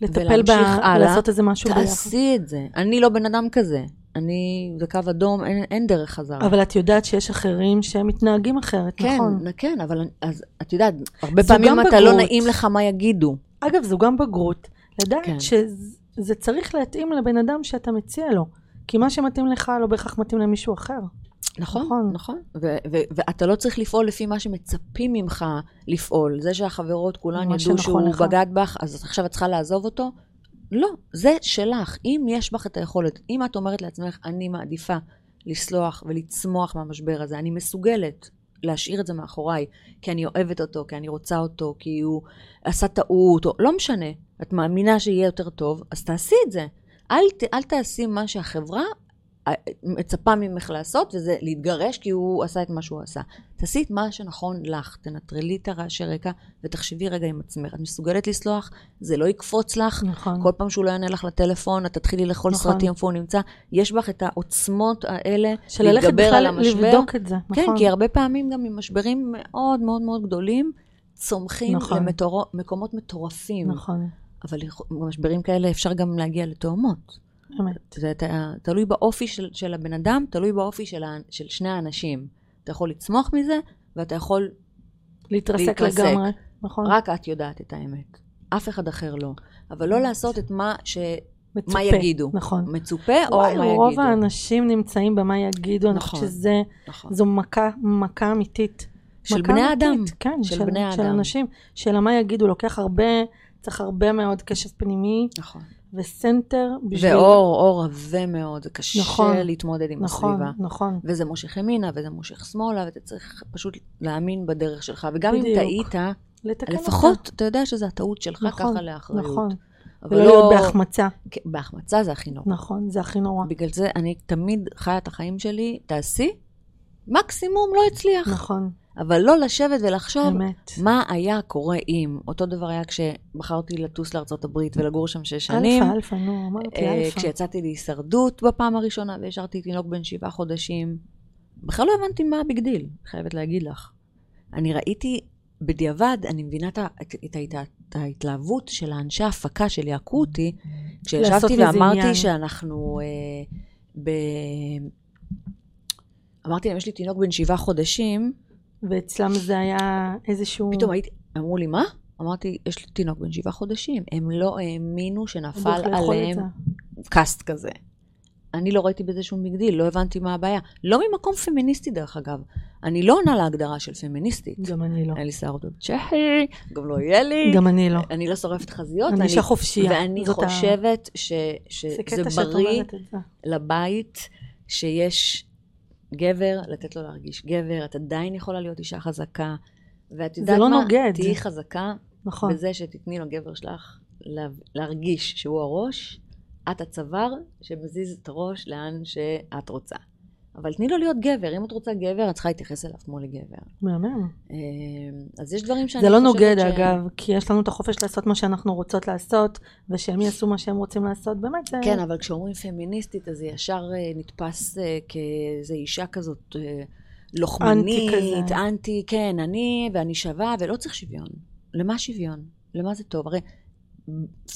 לטפל ב... הלאה, לעשות איזה משהו ביחד. תעשי את זה. אני לא בן אדם כזה. אני, זה קו אדום, אין, אין דרך חזרה. אבל את יודעת שיש אחרים שהם מתנהגים אחרת, כן, נכון. כן, אבל אני- אז את יודעת, הרבה פעמים אתה לא. נעים לך מה יגידו. אגב, זו גם בגרות. לדעת כן. ש... זה צריך להתאים לבן אדם שאתה מציע לו. כי מה שמתאים לך לא בהכרח מתאים למישהו אחר. נכון, נכון. נכון. ו- ו- ואתה לא צריך לפעול לפי מה שמצפים ממך לפעול. זה שהחברות כולן ידעו שהוא לך. בגד בך, אז עכשיו את צריכה לעזוב אותו? לא, זה שלך. אם יש בך את היכולת, אם את אומרת לעצמך, אני מעדיפה לסלוח ולצמוח מהמשבר הזה, אני מסוגלת להשאיר את זה מאחוריי, כי אני אוהבת אותו, כי אני רוצה אותו, כי הוא עשה טעות, או לא משנה, את מאמינה שיהיה יותר טוב, אז תעשי את זה. אל, אל תעשי מה שהחברה מצפה ממך לעשות, וזה להתגרש כי הוא עשה את מה שהוא עשה. תעשי את מה שנכון לך, תנטרלי את הרעשי רקע ותחשבי רגע עם עצמך. את מסוגלת לסלוח, זה לא יקפוץ לך. נכון. כל פעם שהוא לא יענה לך לטלפון, את תתחילי לאכול נכון. סרטים איפה הוא נמצא. יש בך את העוצמות האלה של ללכת בכלל. לבדוק את זה. כן, נכון. כי הרבה פעמים גם ממשברים מאוד מאוד מאוד גדולים, צומחים נכון. למקומות מטורפים. נכון, אבל במשברים כאלה אפשר גם להגיע לתאומות. אמת. זה ת- תלוי באופי של, של הבן אדם, תלוי באופי של, ה- של שני האנשים. אתה יכול לצמוח מזה, ואתה יכול, להתרסק להתרסק. לגמרי. נכון. רק את יודעת את האמת. אף אחד אחר לא. אבל לא לעשות את מה, ש, מצופה. מה יגידו. נכון. מצופה או וואי, מה רוב יגידו. האנשים נמצאים במה יגידו, אני נכון. חושבת שזה, נכון. זו מכה, מכה אמיתית. של מכה בני אמיתית, אדם. כן, של של, בני של האדם. אנשים. של מה יגידו, לוקח הרבה, צריך הרבה מאוד קשב פנימי נכון. וסנטר בשביל... ואור, אור עבה מאוד, זה קשה נכון. להתמודד עם נכון, הסביבה. נכון. וזה מושך ימינה, וזה מושך שמאלה, ואתה צריך פשוט להאמין בדרך שלך. וגם אם בדיוק. טעית, לתקן לפחות אתה יודע שזו הטעות שלך, נכון, ככה לאחריות. נכון. אבל ולא להיות בהחמצה. כן, בהחמצה זה הכי נורא. נכון, זה הכי נורא. בגלל זה אני תמיד חיה את החיים שלי, תעשי, מקסימום לא הצליח. נכון, אבל לא לשבת ולחשוב אמת. מה היה קורה אם. אותו דבר היה כשבחרתי לטוס הברית ולגור שם שש שנים. אלפא, אלפא, נו, אמרתי אה, אלפא. כשיצאתי להישרדות בפעם הראשונה והשארתי תינוק בן שבעה חודשים, בכלל לא הבנתי מה הביג דיל, חייבת להגיד לך. אני ראיתי, בדיעבד, אני מבינה את, את, את, את ההתלהבות של האנשי ההפקה של יעקו אותי, לעשות כשישבתי ואמרתי עניין. שאנחנו אה, ב... אמרתי להם, יש לי תינוק בן שבעה חודשים, ואצלם זה היה איזשהו... פתאום הייתי, אמרו לי, מה? אמרתי, יש לי תינוק בן שבעה חודשים. הם לא האמינו שנפל עליהם. cast כזה. אני לא ראיתי בזה שום big deal, לא הבנתי מה הבעיה. לא ממקום פמיניסטי, דרך אגב. אני לא עונה להגדרה של פמיניסטית. גם אני לא. אין לי שיער שחי, גם לא יהיה לי. גם אני לא. אני לא שורפת חזיות. אני אישה חופשייה. ואני ה- חושבת זה שזה בריא. לבית, שיש גבר, לתת לו להרגיש גבר, את עדיין יכולה להיות אישה חזקה. ואת יודעת לא מה? נוגד. תהיי חזקה נכון. בזה שתתני לגבר שלך לה- להרגיש שהוא הראש, את הצוואר שמזיז את הראש לאן שאת רוצה. אבל תני לו להיות גבר. אם את רוצה גבר, את צריכה להתייחס אליו כמו לגבר. מהמם. אה, אז יש דברים שאני זה לא חושבת נוגד, ש... אגב, כי יש לנו את החופש לעשות מה שאנחנו רוצות לעשות, ושהם יעשו מה שהם רוצים לעשות, באמת זה... כן, אבל כשאומרים פמיניסטית, אז זה ישר אה, נתפס אה, כאיזו אישה כזאת לוחמנית, אנטי כזה. אנטי, כן, אני ואני שווה, ולא צריך שוויון. למה שוויון? למה זה טוב? הרי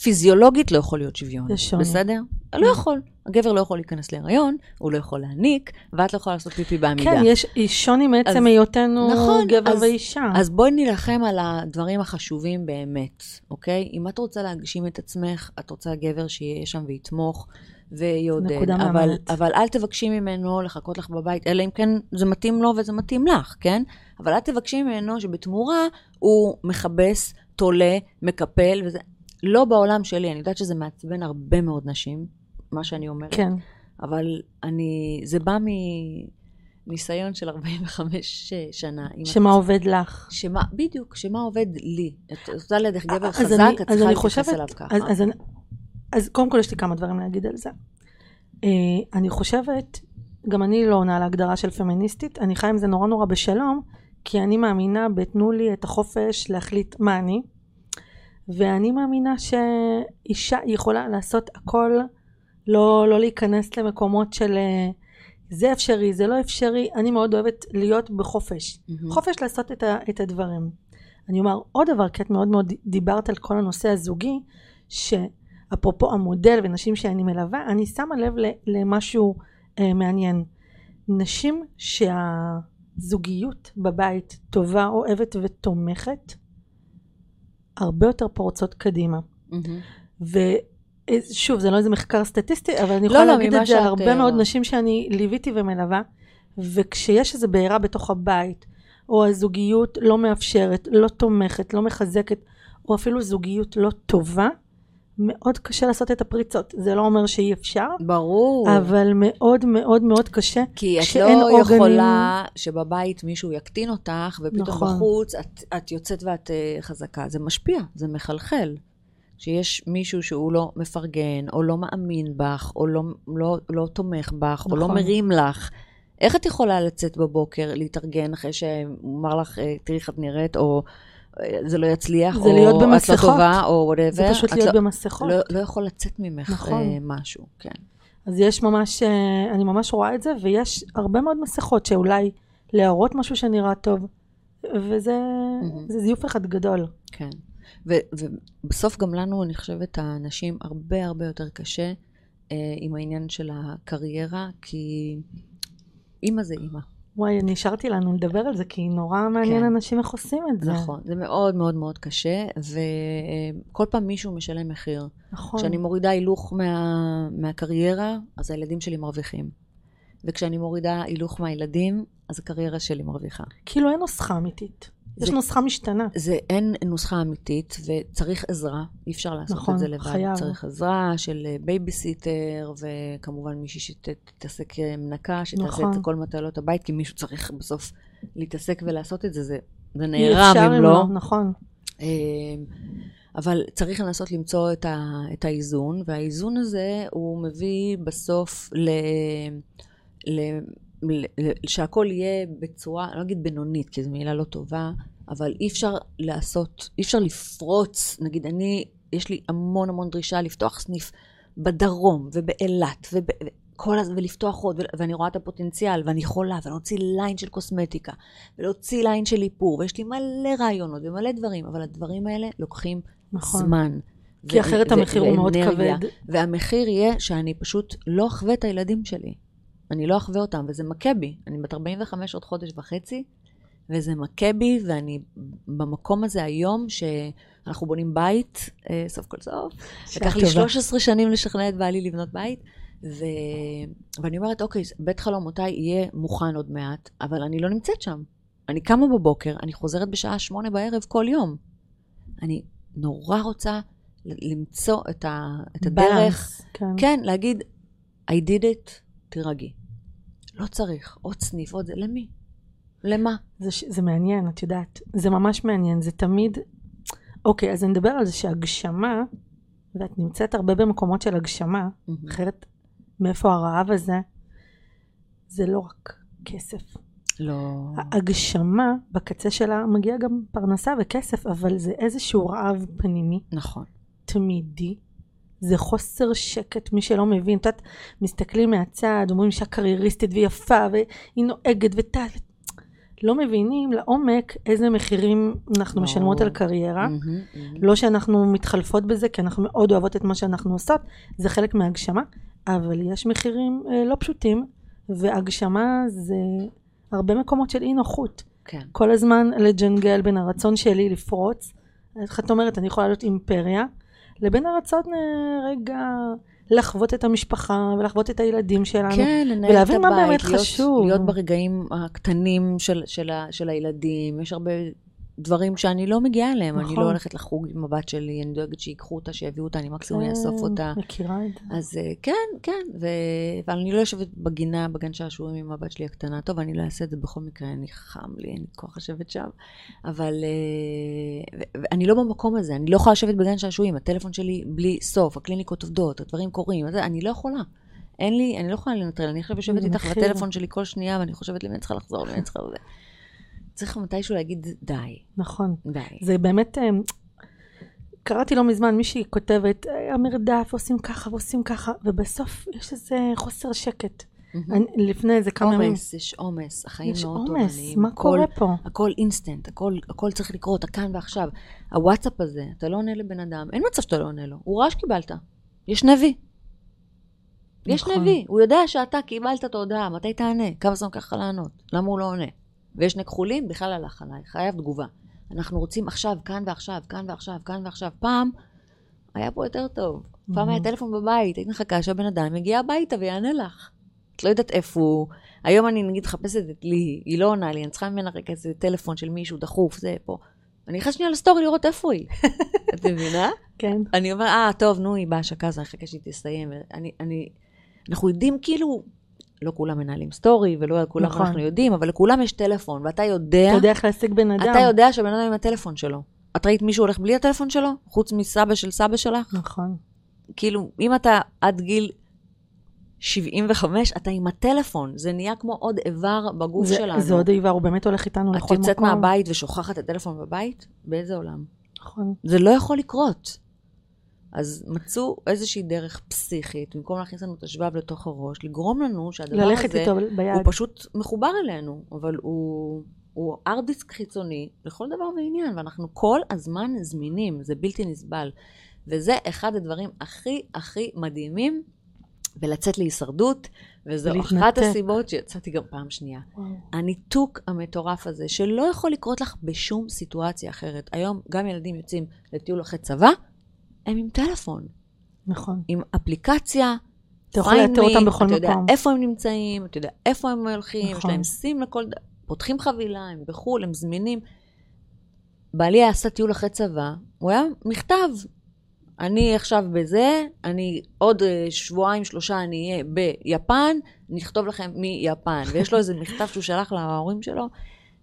פיזיולוגית לא יכול להיות שוויון. יש שוני. בסדר? לא יכול. הגבר לא יכול להיכנס להיריון, הוא לא יכול להעניק, ואת לא יכולה לעשות פיפי בעמידה. כן, יש שוני מעצם היותנו נכון, גבר אז- ואישה. אז בואי נילחם על הדברים החשובים באמת, אוקיי? אם את רוצה להגשים את עצמך, את רוצה גבר שיהיה שם ויתמוך ויעודד. אבל. אבל אל תבקשי ממנו לחכות לך בבית, אלא אם כן זה מתאים לו וזה מתאים לך, כן? אבל אל תבקשי ממנו שבתמורה הוא מכבס, תולה, מקפל, וזה... לא בעולם שלי, אני יודעת שזה מעצבן הרבה מאוד נשים, מה שאני אומרת. כן, אבל אני, זה בא מניסיון של 45 שנה. אם את שמה עובד לך. שמה, בדיוק, שמה עובד לי. את רוצה לידך גבר אז חזק, אני- את צריכה להתייחס אליו ככה. אז, אז, אני- אז קודם כל יש לי כמה דברים להגיד על זה. אה, אני חושבת, גם אני לא עונה להגדרה של פמיניסטית, אני חיה עם זה נורא נורא בשלום, כי אני מאמינה בתנו לי את החופש להחליט מה אני, ואני מאמינה שאישה יכולה לעשות הכל, לא, לא להיכנס למקומות של אה, זה אפשרי, זה לא אפשרי, אני מאוד אוהבת להיות בחופש. מהמם. חופש לעשות את, ה, את הדברים. אני אומר עוד דבר, כי את מאוד מאוד דיברת על כל הנושא הזוגי, שאפרופו המודל ונשים שאני מלווה, אני שמה לב ל- למשהו אה, מעניין. נשים שהזוגיות בבית טובה, אוהבת ותומכת, הרבה יותר פורצות קדימה. מהמם. אה, שוב, זה לא איזה מחקר סטטיסטי, אבל אני לא, יכולה לא, להגיד ממה את זה על הרבה אה, מאוד רואה. נשים שאני ליוויתי ומלווה, וכשיש איזו בעירה בתוך הבית, או הזוגיות לא מאפשרת, לא תומכת, לא מחזקת, או אפילו זוגיות לא טובה, מאוד קשה לעשות את הפריצות. זה לא אומר שאי אפשר, ברור. אבל מאוד מאוד מאוד קשה. כי את לא עוגנים- יכולה שבבית מישהו יקטין אותך, ופתאום נכון. בחוץ את, את יוצאת ואת uh, חזקה. זה משפיע, זה מחלחל. שיש מישהו שהוא לא מפרגן, או לא מאמין בך, או לא, לא, לא תומך בך, או לא נכון. מרים לך, איך את יכולה לצאת בבוקר, להתארגן אחרי שהוא אמר לך, אה, תראי איך את נראית, או אה, זה לא יצליח, זה או להיות את לא במסכות. טובה, או וואטאבר. זה פשוט להיות לא, במסכות. לא, לא יכול לצאת ממך נכון. אה, משהו, כן. אז יש ממש, אה, אני ממש רואה את זה, ויש הרבה מאוד מסכות שאולי להראות משהו שנראה טוב, וזה. זה זיוף אחד גדול. כן. ו- ובסוף גם לנו, אני חושבת, הנשים הרבה הרבה יותר קשה אה, עם העניין של הקריירה, כי אימא זה אימא. וואי, נשארתי לנו לדבר על זה, כי נורא מעניין כן. אנשים איך עושים את זה. נכון. זה מאוד מאוד מאוד קשה, וכל פעם מישהו משלם מחיר. נכון. כשאני מורידה הילוך מה, מהקריירה, אז הילדים שלי מרוויחים. וכשאני מורידה הילוך מהילדים, אז הקריירה שלי מרוויחה. כאילו אין נוסחה אמיתית. יש נוסחה משתנה. זה אין נוסחה אמיתית, וצריך עזרה, אי אפשר לעשות נכון, את זה לבד. חייב. צריך עזרה של אה, בייביסיטר, וכמובן מישהי שתתעסק אה, מנקה, שתעשה נכון. את כל מטלות הבית, כי מישהו צריך בסוף להתעסק ולעשות את זה, זה, זה נערם אם לא. נכון. אה, אבל צריך לנסות למצוא את, ה, את האיזון, והאיזון הזה הוא מביא בסוף ל, ל שהכל יהיה בצורה, אני לא אגיד בינונית, כי זו מילה לא טובה, אבל אי אפשר לעשות, אי אפשר לפרוץ, נגיד אני, יש לי המון המון דרישה לפתוח סניף בדרום ובאילת. ולפתוח עוד. ואני רואה את הפוטנציאל, ואני יכולה, ולהוציא line של קוסמטיקה, ולהוציא line של איפור, ויש לי מלא רעיונות ומלא דברים, אבל הדברים האלה לוקחים נכון. זמן. כי אחרת המחיר הוא מאוד. כבד. והמחיר יהיה שאני פשוט לא אחווה את הילדים שלי. אני לא אחווה אותם, וזה מכה בי. אני בת 45 עוד חודש וחצי, וזה מכה בי, ואני במקום הזה היום, שאנחנו בונים בית, אה, סוף כל סוף. לקח לי טובה. 13 שנים לשכנע את בעלי לבנות בית, ו... ואני אומרת, אוקיי, בית חלומותיי יהיה מוכן עוד מעט, אבל אני לא נמצאת שם. אני קמה בבוקר, אני חוזרת בשעה שמונה בערב כל יום. אני נורא רוצה למצוא את, ה... את הדרך. בלנס, כן. כן, להגיד, I did it, תירגעי. לא צריך עוד סניף, עוד זה, למי? למה? זה, זה מעניין, את יודעת. זה ממש מעניין, זה תמיד... אוקיי, אז אני אדבר על זה שהגשמה, ואת נמצאת הרבה במקומות של הגשמה, אחרת מאיפה הרעב הזה? זה לא רק כסף. לא... ההגשמה, בקצה שלה, מגיע גם פרנסה וכסף, אבל זה איזשהו רעב פנימי, נכון. תמידי. זה חוסר שקט, מי שלא מבין. את יודעת, מסתכלים מהצד, אומרים אישה קרייריסטית ויפה, והיא נוהגת וטל. לא מבינים לעומק איזה מחירים אנחנו. משלמות על קריירה. מהמם, מהמם. לא שאנחנו מתחלפות בזה, כי אנחנו מאוד אוהבות את מה שאנחנו עושות, זה חלק מהגשמה, אבל יש מחירים אה, לא פשוטים, והגשמה זה הרבה מקומות של אי נוחות. כן. כל הזמן לג'נגל בין הרצון שלי לפרוץ, איך את אומרת, אני יכולה להיות אימפריה, לבין הרצון אה, רגע לחוות את המשפחה ולחוות את הילדים שלנו. כן, לנהל את ולהבין מה הבית, באמת להיות, חשוב. להיות ברגעים הקטנים של, של, של הילדים. יש הרבה דברים שאני לא מגיעה אליהם. אני נכון. לא הולכת לחוג עם הבת שלי, אני דואגת שיקחו אותה, שיביאו אותה, אני מקסימום אאסוף כן, אותה. מכירה את זה. אז אה, כן, כן, ו... אבל אני לא יושבת בגינה, בגן שעשועים עם הבת שלי הקטנה. טוב, אני לא אעשה את זה בכל מקרה, אני חם לי, אין לי כוח לשבת שם. אבל אה, ואני לא במקום הזה, אני לא יכולה לשבת בגן שעשועים, הטלפון שלי בלי סוף, הקליניקות עובדות, הדברים קורים, אז אני לא יכולה. אין לי, אני לא יכולה לנטרל, אני עכשיו יושבת איתך. בטלפון שלי כל שנייה, ואני חושבת למי אני צריכה לחזור, למי אני צריכה... צריך מתישהו להגיד, די, נכון. די. זה באמת, אה, קראתי לא מזמן מישהי כותבת, "אה, המרדף, עושים ככה ועושים ככה, ובסוף יש איזה חוסר שקט. אני, לפני איזה כמה ימים. עומס, יש עומס, החיים יש מאוד עומס, תורניים. מה הכל- קורה פה? הכל אינסטנט, הכל, הכל צריך לקרות, כאן ועכשיו. הוואטסאפ הזה, אתה לא עונה לבן אדם, אין מצב שאתה לא עונה לו, הוא ראה שקיבלת. יש נביא. יש נכון. נביא, הוא יודע שאתה קיבלת את ההודעה, מתי תענה? כמה זמן לך לענות? למה הוא לא עונה? ויש נכחולים, בכלל הלך עליי, חייב תגובה. אנחנו רוצים עכשיו, כאן ועכשיו, כאן ועכשיו, כאן ועכשיו. פעם היה פה יותר טוב. פעם היה טלפון בבית, היית מחכה שהבן אדם יגיע הביתה ויענה לך. את לא יודעת איפה הוא. היום אני נגיד מחפשת את לי, היא לא עונה לי, אני צריכה ממנה רגע איזה טלפון של מישהו דחוף, זה פה. אני נכנסת שנייה לסטורי לראות איפה היא. *laughs* את מבינה? כן. אני אומרת, אה, טוב, נו, היא בהשקה, אז אני אחכה שהיא תסתיים. אני, אני, אנחנו יודעים כאילו, לא כולם מנהלים סטורי, ולא על כולם נכון. אנחנו יודעים, אבל לכולם יש טלפון, ואתה יודע, אתה יודע איך להשיג בן אדם. אתה יודע שהבן אדם עם הטלפון שלו. את ראית מישהו הולך בלי הטלפון שלו? חוץ מסבא של סבא שלך? נכון. כאילו, אם אתה עד גיל 75, אתה עם הטלפון. זה נהיה כמו עוד איבר בגוף זה- שלנו. זה עוד איבר, הוא באמת הולך איתנו את לכל מקום. יוצאת מהבית ושוכחת את הטלפון בבית? באיזה עולם? נכון. זה לא יכול לקרות. אז מצאו איזושהי דרך פסיכית, במקום להכניס לנו את השבב לתוך הראש, לגרום לנו שהדבר ללכת הזה, איתו הוא ביד. פשוט מחובר אלינו, אבל הוא, הוא ארט דיסק חיצוני לכל דבר ועניין, ואנחנו כל הזמן זמינים, זה בלתי נסבל. וזה אחד הדברים הכי הכי מדהימים ולצאת להישרדות, וזו ולהתנתק. אחת הסיבות שיצאתי גם פעם שנייה. וואו. הניתוק המטורף הזה, שלא יכול לקרות לך בשום סיטואציה אחרת. היום גם ילדים יוצאים לטיול אחרי צבא, הם עם טלפון, נכון. עם אפליקציה. אתה יכול לאתר אותם בכל אתה יודע מקום. איפה הם נמצאים, אתה יודע איפה הם הולכים, יש נכון. להם סים לכל... ד- פותחים חבילה, הם בחו"ל, הם זמינים. בעלי עשה טיול אחרי צבא, הוא היה מכתב. אני עכשיו בזה, אני עוד אה, שבועיים, שלושה אני אהיה ביפן, נכתוב לכם מיפן. *laughs* ויש לו איזה מכתב שהוא שלח להורים שלו.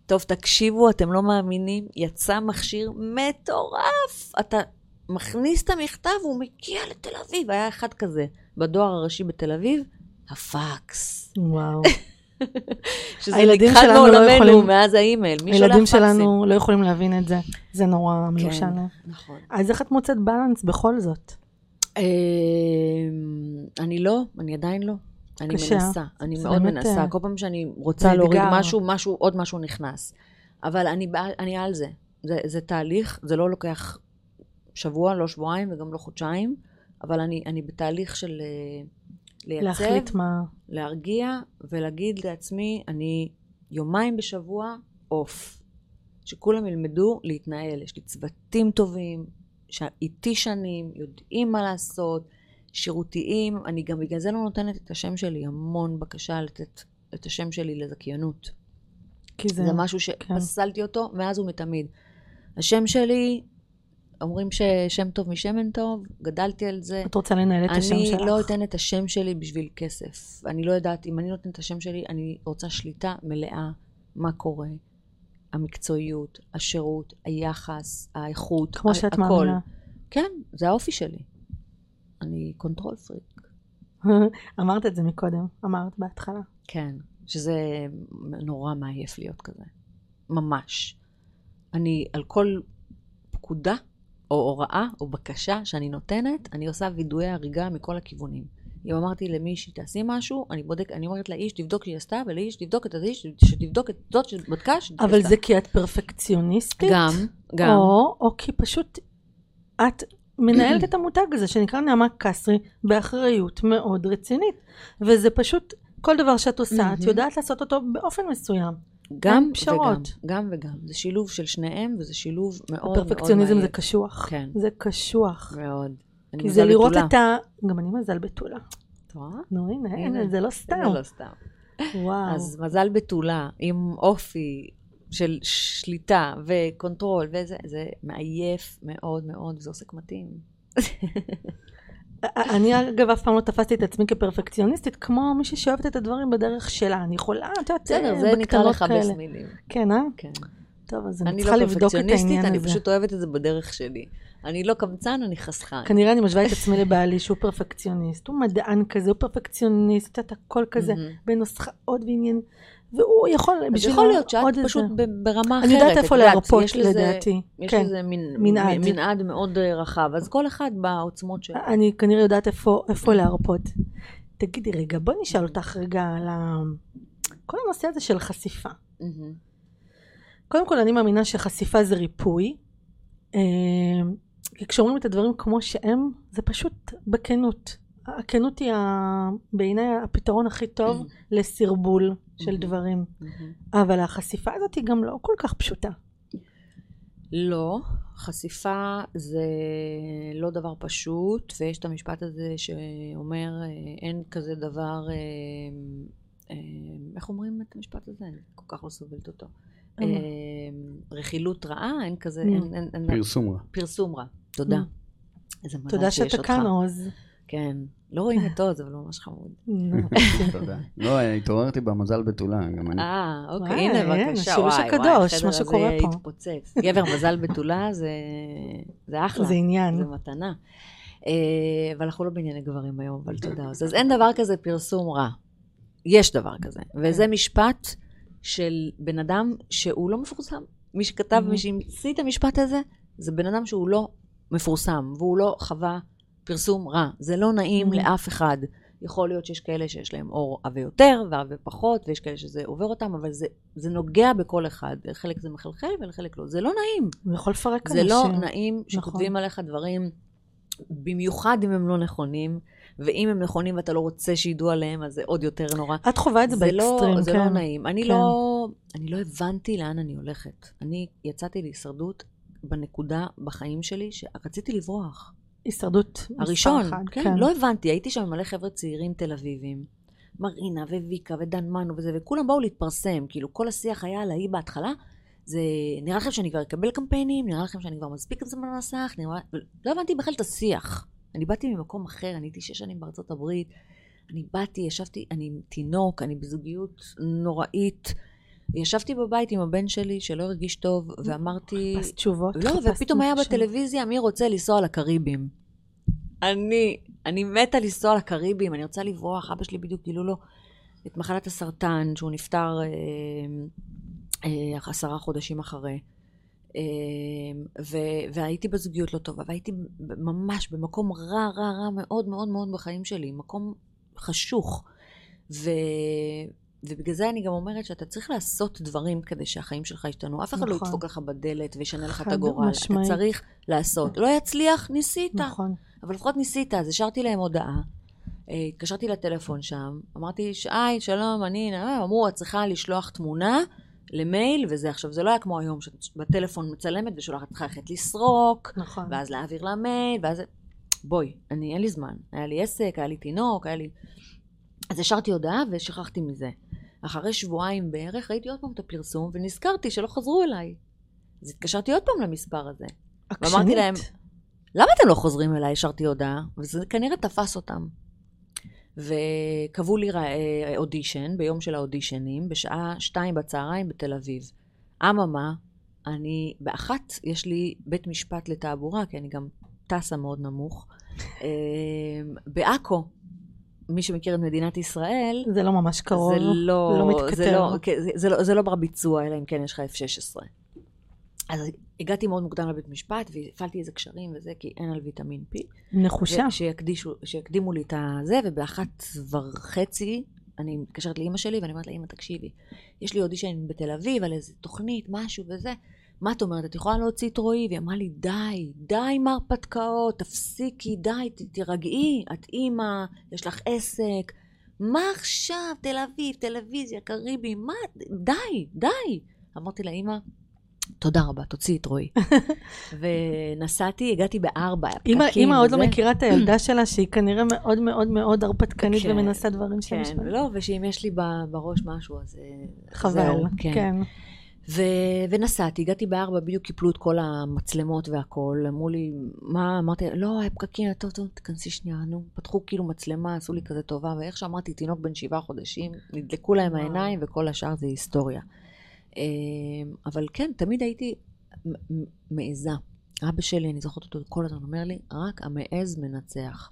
טוב, תקשיבו, אתם לא מאמינים, יצא מכשיר מטורף. אתה מכניס את המכתב, הוא מגיע לתל אביב. היה אחד כזה בדואר הראשי בתל אביב, הפקס. וואו. *laughs* שזה נכחד לא מעולמנו יכולים- מאז האימייל. הילדים? שלנו לא יכולים להבין את זה. זה נורא מיושן. להם. נכון. אז איך את מוצאת בלנס בכל זאת? אמ, אני לא, אני עדיין לא. אני קשה. מנסה, אני מאוד באמת, מנסה. אה, כל פעם שאני רוצה להוריד. משהו, משהו, עוד משהו נכנס. אבל אני, אני על זה. זה. זה תהליך, זה לא לוקח שבוע, לא שבועיים וגם לא חודשיים, אבל אני, אני בתהליך של אה, לייצב, להחליט מה... להרגיע ולהגיד לעצמי, אני יומיים בשבוע אוף. שכולם ילמדו להתנהל. יש לי צוותים טובים, שאיתי שנים, יודעים מה לעשות, שירותיים. אני גם בגלל זה לא נותנת את השם שלי, המון בקשה לתת את השם שלי לזכיינות. כי זה... זה משהו שפסלתי אותו מאז ומתמיד. השם שלי, אומרים ששם טוב משמן טוב, גדלתי על זה. את רוצה לנהל את השם שלך. אני לא אתן את השם שלי בשביל כסף. אני לא יודעת, אם אני נותנת את השם שלי, אני רוצה שליטה מלאה מה קורה. המקצועיות, השירות, היחס, האיכות, כמו ה- שאת הכל. מאמינה. כן, זה האופי שלי. אני control freak. *laughs* אמרת את זה מקודם, אמרת בהתחלה. כן, שזה נורא מעייף להיות כזה. ממש. אני, על כל פקודה, או הוראה, או בקשה שאני נותנת, אני עושה וידואי הריגה מכל הכיוונים. אם אמרתי למישהי, תעשי משהו, אני בודק, אני אומרת לאיש, תבדוק שהיא עשתה, ולאיש, תבדוק את האיש, שתבדוק את זאת שבדקה, שתבדוק אבל זה כי את פרפקציוניסטית? גם, גם. או, או כי פשוט את מנהלת את המותג הזה שנקרא נעמה קסרי באחריות מאוד רצינית. וזה פשוט, כל דבר שאת עושה, את. יודעת לעשות אותו באופן מסוים. גם. וגם. גם וגם. זה שילוב של שניהם, וזה שילוב מאוד מאוד מעייף. פרפקציוניזם זה קשוח. כן. זה קשוח. מאוד. כי זה לראות בתולה. את ה... גם אני מזל בתולה. את רואה? נו הנה, הנה. זה לא סתם. זה לא סתם. וואו. אז מזל בתולה, עם אופי של שליטה ו control, וזה זה מעייף מאוד מאוד, וזה עושה קמטים. *laughs* אני אגב אף פעם לא תפסתי את עצמי כפרפקציוניסטית, כמו מישהי שאוהבת את הדברים בדרך שלה. אני יכולה, את יודעת, בסדר, זה נקרא לכבס כאלה. מילים. כן, אה? כן. טוב, אז אני אני צריכה לא לבדוק את פרפקציוניסטית, העניין אני הזה. פשוט אוהבת את זה בדרך שלי. אני לא קמצן, אני חסכן. כנראה אני משווה את עצמי לבעלי שהוא פרפקציוניסט. הוא מדען כזה, הוא פרפקציוניסט, את הכל כזה. בנוסחאות ועניין. והוא יכול, אז יכול להיות שאת איזה- פשוט ב- ברמה אחרת. אני יודעת איפה להרפות יש לזה- לדעתי. יש כן. לזה מין- מנעד. מנעד מאוד אה, רחב, אז כל אחד בעוצמות שלו. אני כנראה יודעת איפה, איפה להרפות. תגידי רגע, בואי נשאל אותך רגע על ה... כל הנושא הזה של חשיפה. קודם כל אני מאמינה שחשיפה זה ריפוי. אה, כי כשאומרים את הדברים כמו שהם, זה פשוט בכנות. הכנות היא ה- בעיניי הפתרון הכי טוב לסרבול של מהמם. דברים. מהמם. אבל החשיפה הזאת היא גם לא כל כך פשוטה. לא, חשיפה זה לא דבר פשוט, ויש את המשפט הזה שאומר, אה, אין כזה דבר, אה, אה, איך אומרים את המשפט הזה? אני כל כך לא סובלת אותו. אה, רכילות רעה, אין כזה. אין, אין, אין, פרסום רע. פרסום רע. תודה. איזה מזל תודה שיש שאתה אותך. כאן, עוז. כן. לא רואים את עוז, אבל הוא ממש חמוד. *laughs* תודה. לא, התעוררתי במזל בתולה, גם אני. אה, אוקיי, הנה, בבקשה. השילוש וואי, הקדוש, וואי, מה החדר שקורה הזה פה. התפוצץ. גבר מזל בתולה זה זה אחלה. זה עניין. זה מתנה. אה, אבל אנחנו לא בענייני גברים היום, אבל תודה. *laughs* אז אין דבר כזה פרסום רע. יש דבר כזה. וזה כן. משפט של בן אדם שהוא לא מפורסם. מי שכתב, Mhm. מי שהמציא את המשפט הזה, זה בן אדם שהוא לא מפורסם, והוא לא חווה פרסום רע. זה לא נעים Mhm. לאף אחד. יכול להיות שיש כאלה שיש להם אור עבה יותר ועבה פחות, ויש כאלה שזה עובר אותם, אבל זה, זה נוגע בכל אחד. לחלק זה מחלחל ולחלק לא. זה לא נעים. הוא יכול לפרק זה אנשים. לא נעים נכון. שכותבים עליך דברים, במיוחד אם הם לא נכונים, ואם הם נכונים ואתה לא רוצה שידעו עליהם, אז זה עוד יותר נורא. את חווה את זה זה לא, באקסטרים, זה כן. לא נעים. אני, כן. לא, אני לא הבנתי לאן אני הולכת. אני יצאתי להישרדות בנקודה בחיים שלי שרציתי לברוח. הישרדות הראשון, אחד, כן, לא הבנתי, הייתי שם עם מלא חבר'ה צעירים תל אביבים, מרינה וויקה ודן מנו וזה, וכולם באו להתפרסם, כאילו כל השיח היה על ההיא בהתחלה, זה נראה לכם שאני כבר אקבל קמפיינים, נראה לכם שאני כבר מספיק את זה במסך, נראה... לא הבנתי בכלל את השיח. אני באתי ממקום אחר, אני הייתי שש שנים בארצות הברית, אני באתי, ישבתי, אני עם תינוק, אני בזוגיות נוראית. ישבתי בבית עם הבן שלי שלא הרגיש טוב, ואמרתי... חיפשת תשובות. לא, ופתאום היה. בטלוויזיה, מי רוצה לנסוע לקריבים? אני, אני מתה לנסוע לקריבים, אני רוצה לברוח, אבא שלי בדיוק גילו לו את מחלת הסרטן, שהוא נפטר אה, אה, עשרה חודשים אחרי. אה, ו- והייתי בזוגיות לא טובה, והייתי ממש במקום רע, רע, רע מאוד מאוד מאוד בחיים שלי, מקום חשוך. ו... ובגלל זה אני גם אומרת שאתה צריך לעשות דברים כדי שהחיים שלך ישתנו. אף אחד לא נכון. ידפוק לך בדלת וישנה לך את הגורל. משמעית. אתה צריך לעשות. לא יצליח, ניסית. נכון. אבל לפחות ניסית, אז השארתי להם הודעה. אה, התקשרתי לטלפון שם, אמרתי, היי, שלום, אני, אמרו, את צריכה לשלוח תמונה למייל, וזה עכשיו, זה לא היה כמו היום, שאת בטלפון מצלמת ושולחת, צריכה ללכת לסרוק, נכון. ואז להעביר למייל, ואז... בואי, אני, אין לי זמן. היה לי עסק, היה לי תינוק, היה לי... אז השארתי הודעה ושכחתי מזה. אחרי שבועיים בערך ראיתי עוד פעם את הפרסום, ונזכרתי שלא חזרו אליי. אז התקשרתי עוד פעם למספר הזה. ואמרתי עקשנית. להם, למה אתם לא חוזרים אליי? השארתי הודעה, וזה כנראה תפס אותם. וקבעו לי רא- אה, אודישן, ביום של האודישנים, בשעה שתיים בצהריים בתל אביב. אממה, אני, באחת יש לי בית משפט לתעבורה, כי אני גם טסה מאוד נמוך. אה, בעכו, מי שמכיר את מדינת ישראל, זה לא ממש קרוב. זה לא, לא מתכתב. זה לא, זה, זה לא, זה לא בר ביצוע, אלא אם כן יש לך F-16. אז הגעתי מאוד מוקדם לבית משפט, והפעלתי איזה קשרים וזה, כי אין על ויטמין P. נחושה. שיקדימו לי את הזה, ובאחת וחצי אני מתקשרת לאימא שלי, ואני אומרת לה, אימא, תקשיבי, יש לי אודישן בתל אביב על איזה תוכנית, משהו וזה. מה את אומרת, את יכולה להוציא את רועי? והיא אמרה לי, די, די עם ההרפתקאות, תפסיקי, די, ת- תירגעי, את אימא, יש לך עסק. מה עכשיו, תל אביב, טלוויזיה, קריבי, מה, די, די. אמרתי לה, אימא, תודה רבה, תוציאי את רועי. *laughs* ונסעתי, הגעתי בארבע, היה פקקים אמא עוד לא. מכירה את הילדה שלה, שהיא כנראה מאוד מאוד מאוד הרפתקנית כן, ומנסה דברים שלה. כן, לא, ושאם יש לי בראש משהו, אז אה, חבל, זהו, כן. ו- ונסעתי, הגעתי בארבע, בדיוק קיפלו את כל המצלמות והכל, אמרו לי, מה, אמרתי, לא, היה פקקים, טוב, טוב, תכנסי שנייה, נו, פתחו כאילו מצלמה, עשו לי כזה טובה, ואיך שאמרתי, תינוק בן שבעה חודשים, נדלקו להם. העיניים, וכל השאר זה היסטוריה. אה, אבל כן, תמיד הייתי מעיזה. אבא שלי, אני זוכרת אותו כל הזמן, אומר לי, רק המעז מנצח.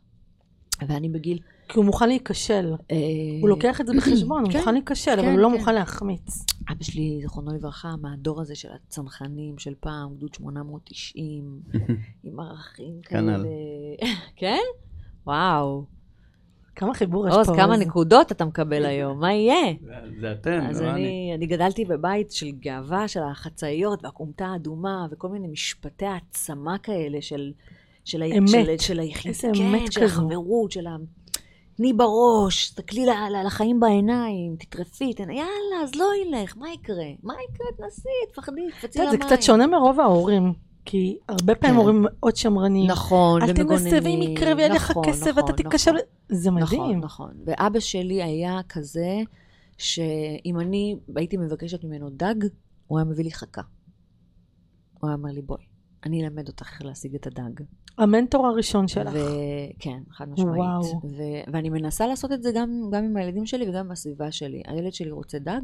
ואני בגיל... כי הוא מוכן להיכשל. אה, הוא לוקח את זה בחשבון, הוא כן, מוכן להיכשל, אבל כן, הוא לא כן. מוכן להחמיץ. אבא שלי, זיכרונו לברכה, מהדור הזה של הצנחנים של פעם, גדוד 890, *laughs* עם ערכים כנ"ל. כאלה. *laughs* כן? וואו. כמה חיבור יש פה. עוז, כמה. נקודות אתה מקבל היום, מה יהיה? *laughs* זה אתם, אז לא אני. אני, אני גדלתי בבית של גאווה, של החצאיות והכומתה האדומה, וכל מיני משפטי העצמה כאלה של, של, אמת. של, של היחיד, איזה כן, אמת של כזו. החברות, של ה... תני בראש, תסתכלי לחיים בעיניים, תטרפי, תן... יאללה, אז לא ילך, מה יקרה? מה יקרה? תנסי, תפחדי, תפצי למים. זה קצת שונה מרוב ההורים, כי הרבה פעמים כן. הורים מאוד שמרנים. נכון, אל ומגוננים. תנסה ואם יקרה ויהיה לך נכון, כסף נכון, ואתה. נכון. זה נכון, מדהים. נכון. ואבא שלי היה כזה, שאם אני הייתי מבקשת ממנו דג, הוא היה מביא לי חכה. הוא היה אומר לי, בואי, אני אלמד אותך איך להשיג את הדג. המנטור הראשון שלך. וכן, חד משמעית. וואו. ו- ואני מנסה לעשות את זה גם, גם עם הילדים שלי וגם בסביבה שלי. הילד שלי רוצה דג,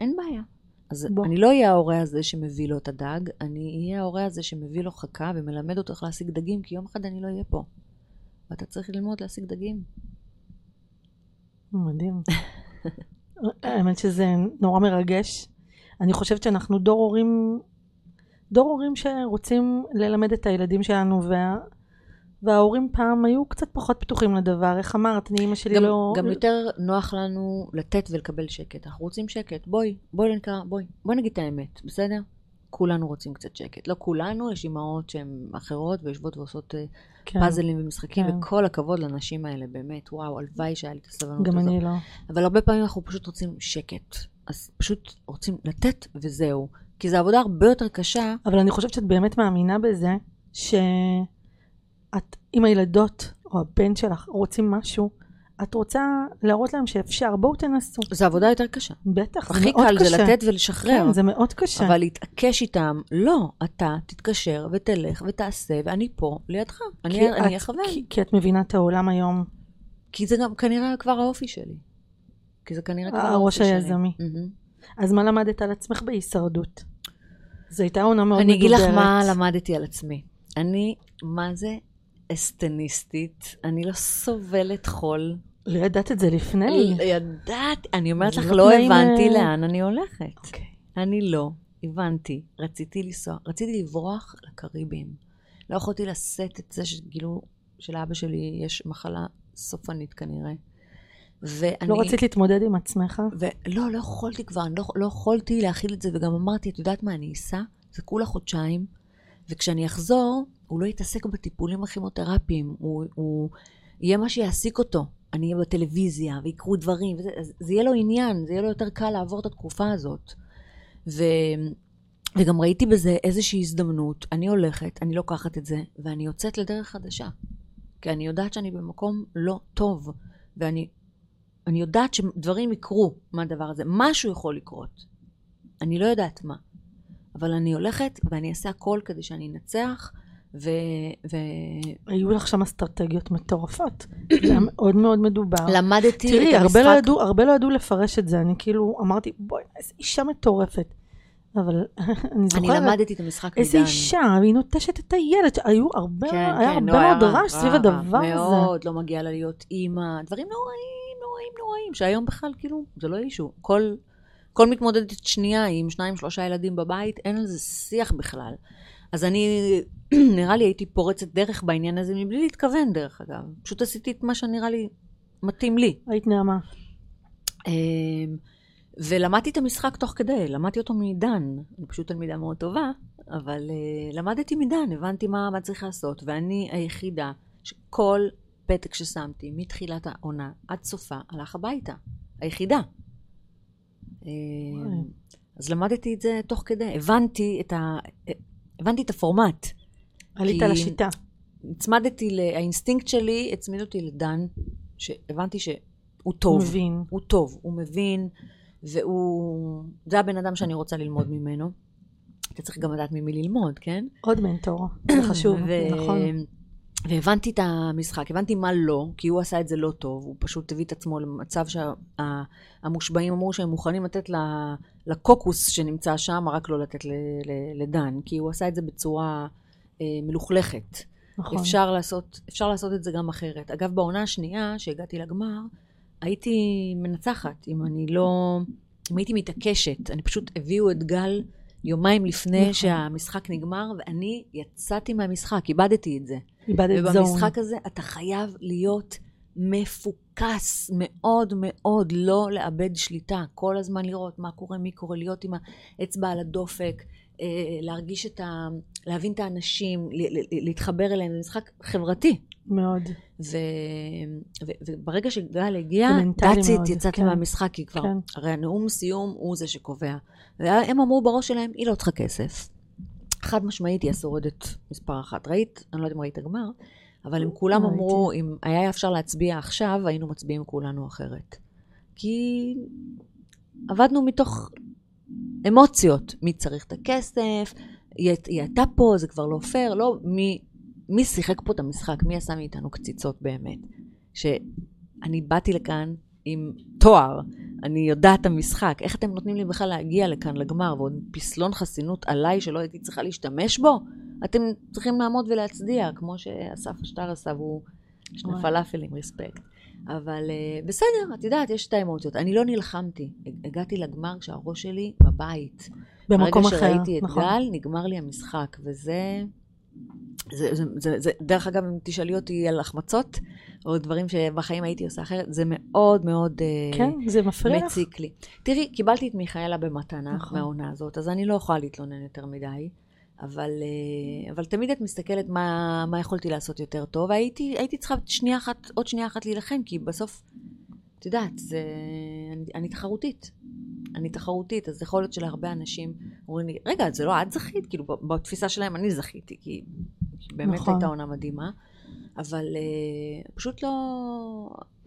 אין בעיה. אז בוא. אני לא אהיה ההורה הזה שמביא לו את הדג, אני אהיה ההורה הזה שמביא לו חכה ומלמד אותו איך להשיג דגים, כי יום אחד אני לא אהיה פה. ואתה צריך ללמוד להשיג דגים. מדהים. *laughs* האמת שזה נורא מרגש. אני חושבת שאנחנו דור הורים, דור הורים שרוצים ללמד את הילדים שלנו, וה, וההורים פעם היו קצת פחות פתוחים לדבר. איך אמרת, אני אימא שלי גם, לא... גם יותר נוח לנו לתת ולקבל שקט. אנחנו רוצים שקט. בואי, בואי נקרא, בואי. בואי נגיד את האמת, בסדר? כולנו רוצים קצת שקט. לא כולנו, יש אימהות שהן אחרות ויושבות ועושות אה, כן, פאזלים ומשחקים, כן. וכל הכבוד לנשים האלה, באמת, וואו, הלוואי שהיה לי את הסבלנות גם הזאת. אני לא. אבל הרבה פעמים אנחנו פשוט רוצים שקט. אז פשוט רוצים לתת וזהו. כי זו עבודה הרבה יותר קשה. אבל אני חושבת שאת באמת מאמינה בזה, שאת, אם הילדות או הבן שלך רוצים משהו, את רוצה להראות להם שאפשר, בואו תנסו. זו עבודה יותר קשה. בטח, זה הכי מאוד קל קשה. זה לתת ולשחרר. כן, זה מאוד קשה. אבל להתעקש איתם, לא, אתה תתקשר ותלך ותעשה, ואני פה לידך. אני את- אכוון. כי, כי את מבינה את העולם היום. כי זה גם כנראה כבר האופי שלי. כי זה כנראה כבר האופי הראש שלי. היזמי. מהמם. אז מה למדת על עצמך בהישרדות? זו הייתה עונה מאוד אני מדוברת. אגיד לך מה למדתי על עצמי. אני, מה זה אסטניסטית, אני לא סובלת חול. לא ידעת את זה לפני. ידעת, אני אומרת לך, לא לא הבנתי אה, לאן אני הולכת. אוקיי. אני לא הבנתי. רציתי לנסוע, רציתי לברוח לקריבים. לא יכולתי לשאת את זה שגילו שלאבא שלי יש מחלה סופנית כנראה. ואני... לא רצית להתמודד עם עצמך? ולא, לא יכולתי כבר, אני לא, לא יכולתי להכיל את זה, וגם אמרתי, את יודעת מה, אני אסע, זה כולה חודשיים, וכשאני אחזור, הוא לא יתעסק בטיפולים הכימותרפיים, הוא, הוא יהיה מה שיעסיק אותו. אני אהיה בטלוויזיה, ויקרו דברים, וזה, זה יהיה לו עניין, זה יהיה לו יותר קל לעבור את התקופה הזאת. ו, וגם ראיתי בזה איזושהי הזדמנות, אני הולכת, אני לוקחת את זה, ואני יוצאת לדרך חדשה. כי אני יודעת שאני במקום לא טוב, ואני אני יודעת שדברים יקרו מהדבר הזה. משהו יכול לקרות. אני לא יודעת מה. אבל אני הולכת ואני אעשה הכל כדי שאני אנצח, ו... ו... היו לך שם אסטרטגיות מטורפות. זה היה מאוד מאוד מדובר. למדתי תראי, את הרבה לא, המשחק. ידעו, הרבה לא ידעו לפרש את זה. אני כאילו אמרתי, בואי, איזה אישה מטורפת. אבל *laughs* אני אני זוכרת, למדתי את המשחק איזה מדן. אישה, והיא נוטשת את הילד. היו הרבה, כן, היה כן, הרבה לא, מאוד רע, רעש סביב הדבר הזה. מאוד, לא מגיע לה להיות אימא. דברים נוראים, נוראים, נוראים, שהיום בכלל, כאילו, זה לא אישו. כל, כל מתמודדת שנייה עם שניים, שלושה ילדים בבית, אין על זה שיח בכלל. אז אני, *clears throat* נראה לי הייתי פורצת דרך בעניין הזה, מבלי להתכוון, דרך אגב. פשוט עשיתי את מה שנראה לי מתאים לי. היית נעמה. אמ, ולמדתי את המשחק תוך כדי, למדתי אותו מדן. אני פשוט תלמידה מאוד טובה, אבל אה, למדתי מדן, הבנתי מה, מה צריך לעשות. ואני היחידה שכל פתק ששמתי מתחילת העונה עד סופה הלך הביתה. היחידה. אמ, אז למדתי את זה תוך כדי, הבנתי את, ה... הבנתי את הפורמט. עלית השיטה. הצמדתי, ל... האינסטינקט שלי הצמיד אותי לדן, שהבנתי שהוא הוא טוב. מבין. הוא טוב, הוא מבין, והוא... זה הבן אדם שאני רוצה ללמוד ממנו. אתה צריך גם לדעת ממי ללמוד, כן? עוד מנטור. זה חשוב, ו- נכון. והבנתי את המשחק, הבנתי מה לא, כי הוא עשה את זה לא טוב, הוא פשוט הביא את עצמו למצב שהמושבעים אמרו שהם מוכנים לתת לקוקוס שנמצא שם, רק לא לתת לדן, כי הוא עשה את זה בצורה אה, מלוכלכת. נכון. אפשר לעשות, אפשר לעשות את זה גם אחרת. אגב, בעונה השנייה, שהגעתי לגמר, הייתי מנצחת, אם אני לא... אם הייתי מתעקשת. אני פשוט הביאו את גל יומיים לפני נכון. שהמשחק נגמר, ואני יצאתי מהמשחק, איבדתי את זה. איבדת זון. ובמשחק הזה אתה חייב להיות מפוקס מאוד מאוד, לא לאבד שליטה, כל הזמן לראות מה קורה, מי קורה, להיות עם האצבע על הדופק, אה, להרגיש את ה... להבין את האנשים, להתחבר אליהם, זה משחק חברתי. מאוד. ו... ו... וברגע שגל הגיע, דאצית יצאתי כן. מהמשחק, כי כבר, כן. הרי הנאום סיום הוא זה שקובע. והם אמרו בראש שלהם, היא לא צריכה כסף. חד משמעית היא השורדת מספר אחת. ראית? אני לא יודעת אם ראית הגמר, אבל הם כולם לא אמרו, אם היה אפשר להצביע עכשיו, היינו מצביעים כולנו אחרת. כי עבדנו מתוך אמוציות, מי צריך את הכסף, היא הייתה פה, זה כבר לא פייר, לא מי, מי שיחק פה את המשחק, מי עשה מאיתנו קציצות באמת. שאני באתי לכאן עם תואר, אני יודעת את המשחק, איך אתם נותנים לי בכלל להגיע לכאן לגמר, ועוד פסלון חסינות עליי שלא הייתי צריכה להשתמש בו? אתם צריכים לעמוד ולהצדיע, כמו שאסף אשטר עשה, והוא שני פלאפלים, רספקט. אבל uh, בסדר, את יודעת, יש את האמוציות. אני לא נלחמתי. הגעתי לגמר כשהראש שלי בבית. במקום אחר, נכון. ברגע שראיתי את נכון. גל, נגמר לי המשחק, וזה... זה, זה, זה, זה, דרך אגב, אם תשאלי אותי על החמצות, או דברים שבחיים הייתי עושה אחרת, זה מאוד מאוד אה, כן, uh, זה מפריע מציק לי. תראי, קיבלתי את מיכאלה במתנה נכון. מהעונה הזאת, אז אני לא יכולה להתלונן יותר מדי. אבל, אה, אבל תמיד את מסתכלת מה, מה יכולתי לעשות יותר טוב, והייתי הייתי צריכה שנייה אחת, עוד שנייה אחת להילחם, כי בסוף, את יודעת, זה, אני, אני תחרותית. אני תחרותית, אז יכול להיות שלהרבה אנשים אומרים לי, רגע, זה לא את זכית? כאילו, בתפיסה שלהם אני זכיתי, כי, באמת נכון. הייתה עונה מדהימה. אבל uh, פשוט לא...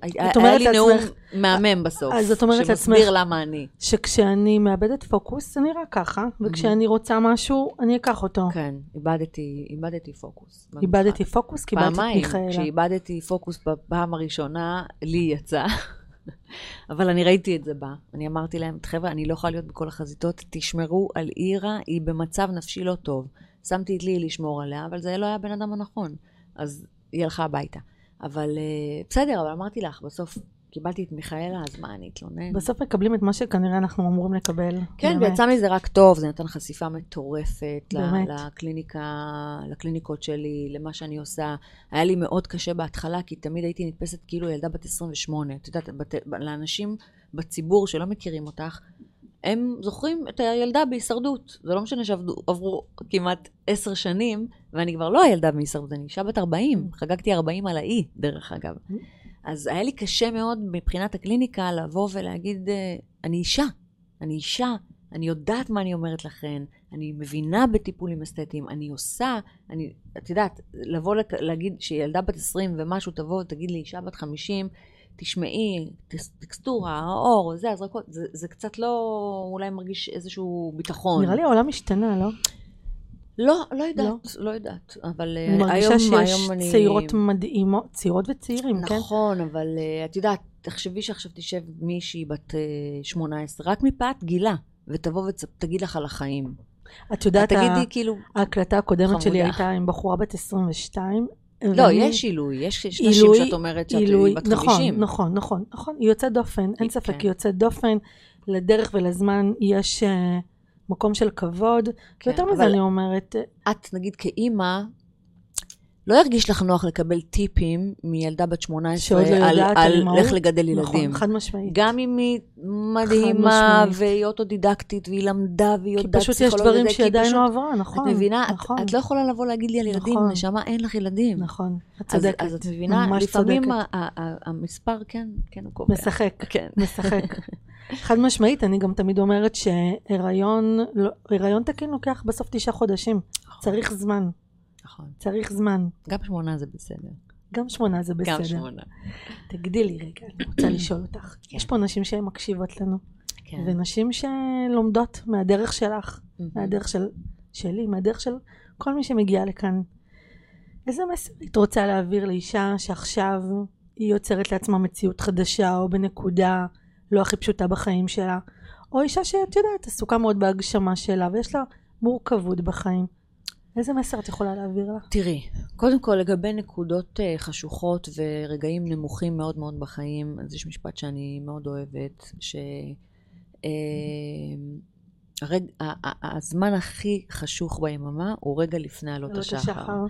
היה לי נאום מהמם בסוף, אז את אומרת לעצמך, שמסביר למה אני. שכשאני מאבדת פוקוס, זה נראה ככה, וכשאני רוצה משהו, אני אקח אותו. כן, איבדתי, איבדתי פוקוס. איבדתי פוקוס, קיבלתי את מיכאלה. פעמיים, כשאיבדתי פוקוס בפעם הראשונה, לי יצא. אבל אני ראיתי את זה בה. אני אמרתי להם, חבר'ה, אני לא יכולה להיות בכל החזיתות, תשמרו על אירה, היא במצב נפשי לא טוב. שמתי את לי לשמור עליה, אבל זה לא היה הבן אדם הנכון. אז היא הלכה הביתה. אבל uh, בסדר, אבל אמרתי לך, בסוף קיבלתי את מיכאלה, אז מה, אני אתלונן? בסוף מקבלים את מה שכנראה אנחנו אמורים לקבל. כן. ויצא מזה רק טוב, זה נתן חשיפה מטורפת. לקליניקה, לקליניקות שלי, למה שאני עושה. היה לי מאוד קשה בהתחלה, כי תמיד הייתי נתפסת כאילו ילדה בת 28. את יודעת, בת, לאנשים בציבור שלא מכירים אותך, הם זוכרים את הילדה בהישרדות. זה לא משנה שעברו כמעט עשר שנים, ואני כבר לא הילדה בהישרדות, אני אישה בת 40, חגגתי 40 על האי, דרך אגב. אז היה לי קשה מאוד מבחינת הקליניקה לבוא ולהגיד, אה, אני אישה, אני אישה, אני יודעת מה אני אומרת לכן, אני מבינה בטיפולים אסתטיים, אני עושה, אני, את יודעת, לבוא להגיד שילדה בת 20 ומשהו תבוא ותגיד לי אישה בת 50, תשמעי, טקסטורה, האור, זה, הזרקות, זה, זה קצת לא, אולי מרגיש איזשהו ביטחון. נראה לי העולם השתנה, לא? לא, לא יודעת, לא, לא יודעת, אבל אני היום, מרגישה שיש אני... צעירות מדהימות, צעירות וצעירים, נכון, כן? נכון, אבל uh, את יודעת, תחשבי שעכשיו תשב מישהי בת uh, אה, 18, רק מפאת גילה, ותבוא ותגיד לך על החיים. את יודעת, ה... כאילו... ההקלטה הקודמת חמודה. שלי הייתה עם בחורה בת 22, לא, ואני... יש עילוי, יש נשים עילוי, שאת אומרת שאת עילוי, בת נכון, 50. נכון, נכון, נכון, היא יוצאת דופן, אין ספק, כן. היא יוצאת דופן, לדרך ולזמן יש uh, מקום של כבוד, כן, ויותר מזה אני אומרת... את, נגיד, כאימא, לא ירגיש לך נוח לקבל טיפים מילדה בת 18 לא על, על איך לגדל ילדים. נכון, חד משמעית. גם אם היא מדהימה והיא אוטודידקטית והיא למדה והיא יודעת פסיכולוגיה. כי פשוט יש דברים שהיא עדיין לא עברה, נכון. את מבינה? נכון. את, את לא יכולה לבוא להגיד לי על ילדים, נכון. נשמה, אין לך ילדים. נכון, את צודקת. אז, אז את מבינה, לפעמים המספר כן, כן הוא קובע. משחק, כן. משחק. חד משמעית, אני גם תמיד אומרת שהיריון לא, תקין לוקח בסוף תשעה חודשים. נכון. צריך זמן. נכון. צריך זמן. גם שמונה זה בסדר. גם שמונה זה בסדר. גם שמונה. תגידי לי רגע, אני רוצה *coughs* לשאול אותך. כן. יש פה נשים שהן מקשיבות לנו. כן. ונשים שלומדות מהדרך שלך. מהדרך של, שלי, מהדרך של כל מי שמגיע לכאן. איזה מסר היית רוצה להעביר לאישה שעכשיו היא יוצרת לעצמה מציאות חדשה, או בנקודה לא הכי פשוטה בחיים שלה, או אישה שאת יודעת, עסוקה מאוד בהגשמה שלה, ויש לה מורכבות בחיים. איזה מסר את יכולה להעביר לה? תראי, קודם כל לגבי נקודות uh, חשוכות ורגעים נמוכים מאוד מאוד בחיים, אז יש משפט שאני מאוד אוהבת, ש... Uh, הרג, ה- ה- הזמן הכי חשוך ביממה הוא רגע לפני עלות השחר. השחר.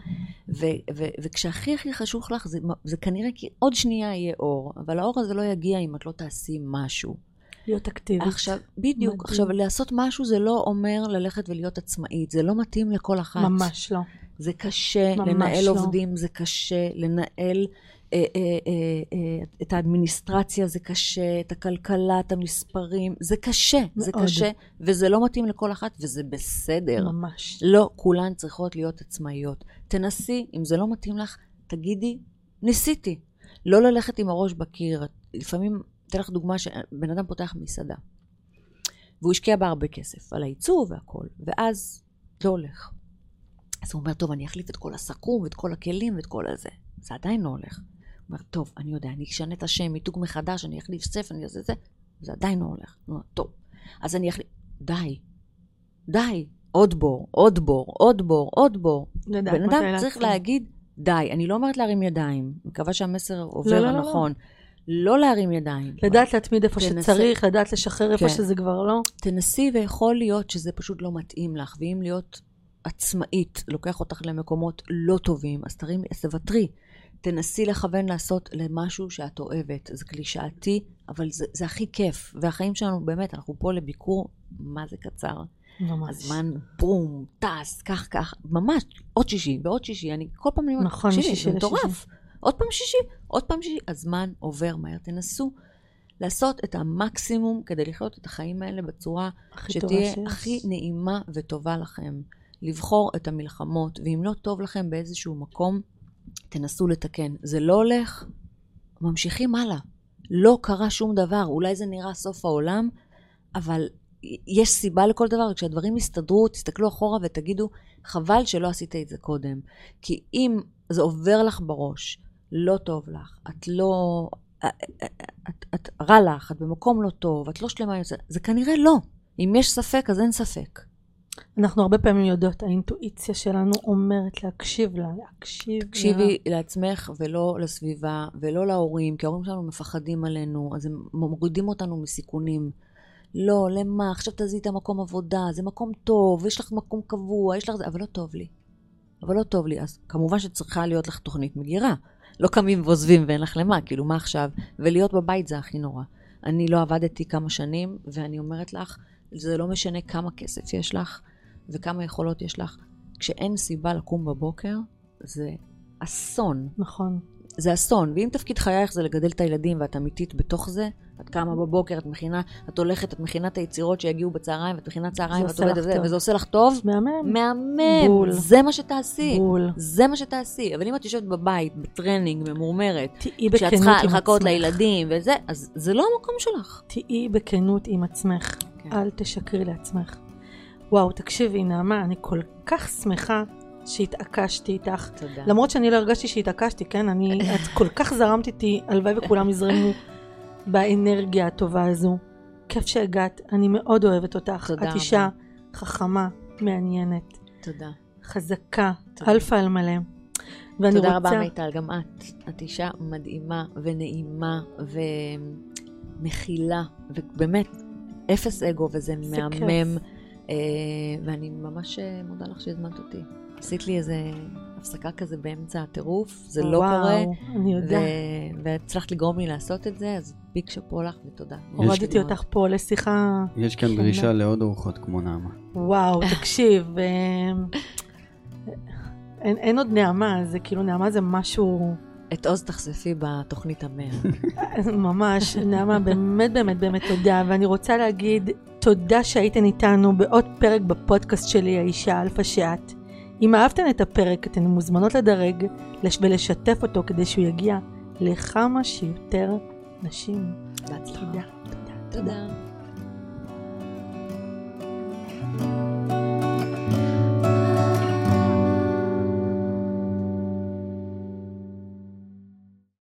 ו- ו- וכשהכי הכי חשוך לך, זה, זה כנראה כי עוד שנייה יהיה אור, אבל האור הזה לא יגיע אם את לא תעשי משהו. להיות אקטיבית. עכשיו, בדיוק, מדהים. עכשיו לעשות משהו זה לא אומר ללכת ולהיות עצמאית, זה לא מתאים לכל אחת. ממש לא. זה קשה, ממש לנהל לא. עובדים זה קשה, לנהל אה, אה, אה, אה, את האדמיניסטרציה זה קשה, את הכלכלה, את המספרים, זה קשה, זה מאוד. קשה, וזה לא מתאים לכל אחת, וזה בסדר. ממש. לא כולן צריכות להיות עצמאיות. תנסי, אם זה לא מתאים לך, תגידי, ניסיתי. לא ללכת עם הראש בקיר. לפעמים, אתן לך דוגמה שבן אדם פותח מסעדה, והוא השקיע בה הרבה כסף, על הייצור והכל, ואז לא הולך. אז הוא אומר, טוב, אני אחליף את כל הסכו"ם ואת כל הכלים ואת כל הזה. זה עדיין לא הולך. הוא אומר, טוב, אני יודע, אני אשנה את השם, מיתוג מחדש, אני אחליף ספר, אני אעשה זה, זה עדיין לא הולך. הוא אומר, טוב, אז אני אחליף... די, די, עוד בור, עוד בור, עוד בור, עוד בור. לדעת בן אדם צריך. להגיד... די. אני לא אומרת להרים ידיים, מקווה שהמסר עובר לא, לא, לא. לא להרים ידיים. לדעת להתמיד איפה תנסה. שצריך, לדעת לשחרר איפה כן. שזה כבר לא. תנסי ויכול להיות שזה פשוט לא מתאים לך, ואם להיות עצמאית לוקח אותך למקומות לא טובים, אז תרימי, אז תוותרי. תנסי לכוון לעשות למשהו שאת אוהבת. זה קלישאתי, אבל זה, זה הכי כיף. והחיים שלנו, באמת, אנחנו פה לביקור, מה זה קצר. ממש. הזמן בום, טס, כך, כך, ממש, עוד שישי ועוד שישי. אני כל פעם נכון, משישי זה מטורף. עוד פעם שישי, עוד פעם שישי. הזמן עובר מהר. תנסו לעשות את המקסימום כדי לחיות את החיים האלה בצורה שתהיה שיש. הכי נעימה וטובה לכם. לבחור את המלחמות, ואם לא טוב לכם באיזשהו מקום, תנסו לתקן. זה לא הולך, ממשיכים הלאה. לא קרה שום דבר, אולי זה נראה סוף העולם, אבל יש סיבה לכל דבר, כשהדברים יסתדרו, תסתכלו אחורה ותגידו, חבל שלא עשית את זה קודם. כי אם זה עובר לך בראש, לא טוב לך, את לא... את, את, את רע לך, את במקום לא טוב, את לא שלמה עם זה, זה כנראה לא. אם יש ספק, אז אין ספק. אנחנו הרבה פעמים יודעות, האינטואיציה שלנו אומרת להקשיב לה, להקשיב תקשיבי לעצמך ולא לסביבה ולא להורים, כי ההורים שלנו מפחדים עלינו, אז הם מורידים אותנו מסיכונים. לא, למה? עכשיו תעזי את המקום עבודה, זה מקום טוב, יש לך מקום קבוע, יש לך זה, אבל לא טוב לי. אבל לא טוב לי. אז כמובן שצריכה להיות לך תוכנית מגירה. לא קמים ועוזבים ואין לך למה, כאילו, מה עכשיו? ולהיות בבית זה הכי נורא. אני לא עבדתי כמה שנים, ואני אומרת לך, זה לא משנה כמה כסף יש לך וכמה יכולות יש לך. כשאין סיבה לקום בבוקר, זה אסון. נכון. זה אסון. ואם תפקיד חייך זה לגדל את הילדים ואת אמיתית בתוך זה, את קמה בבוקר, את מכינה, את הולכת, את מכינה את היצירות שיגיעו בצהריים, ואת מכינה צהריים, ואת עובדת וזה. וזה עושה לך טוב, מהמם. מהמם. בול. זה מה שתעשי. בול. זה מה שתעשי. אבל אם את יושבת בבית, בטרנינג, ממורמרת, תהיי כשאת בכנות צריכה עם לחכות עצמך. לילדים וזה, אז זה לא המקום שלך. תהיי בכנות עם עצמך. כן. אל תשקרי לעצמך. וואו, תקשיבי, נעמה, אני כל כך שמחה שהתעקשתי איתך. תודה. למרות שאני לא הרגשתי שהתעקשתי, כן? אני, *laughs* את כל כך זרמת איתי, הלוואי וכולם יזרמו באנרגיה הטובה הזו. כיף שהגעת, אני מאוד אוהבת אותך. תודה את רבה. אישה חכמה, מעניינת, תודה. חזקה, תודה. אלפא על מלא. ואני תודה רוצה... רבה, מיטל, גם את. את אישה מדהימה ונעימה ומכילה, ובאמת, אפס אגו, וזה זה מהמם. אה, ואני ממש אה, מודה לך שהזמנת אותי. עשית לי איזה הפסקה כזה באמצע הטירוף, זה לא וואו, קורה. אני יודעת. ו- והצלחת לגרום לי לעשות את זה, אז ביג שאפו לך ותודה. הורדתי מאוד. אותך פה לשיחה יש כאן שונה. דרישה לעוד ארוחות כמו נעמה. וואו, תקשיב, אה, אין, אין עוד נעמה, זה כאילו נעמה זה משהו את עוד תחשפי בתוכנית המאה. *laughs* ממש, נעמה, באמת באמת באמת תודה, ואני רוצה להגיד תודה שהייתן איתנו בעוד פרק בפודקאסט שלי, האישה אלפא שאת. אם אהבתן את הפרק, אתן מוזמנות לדרג ולשתף אותו כדי שהוא יגיע לכמה שיותר נשים. בהצלחה. תודה. תודה. תודה.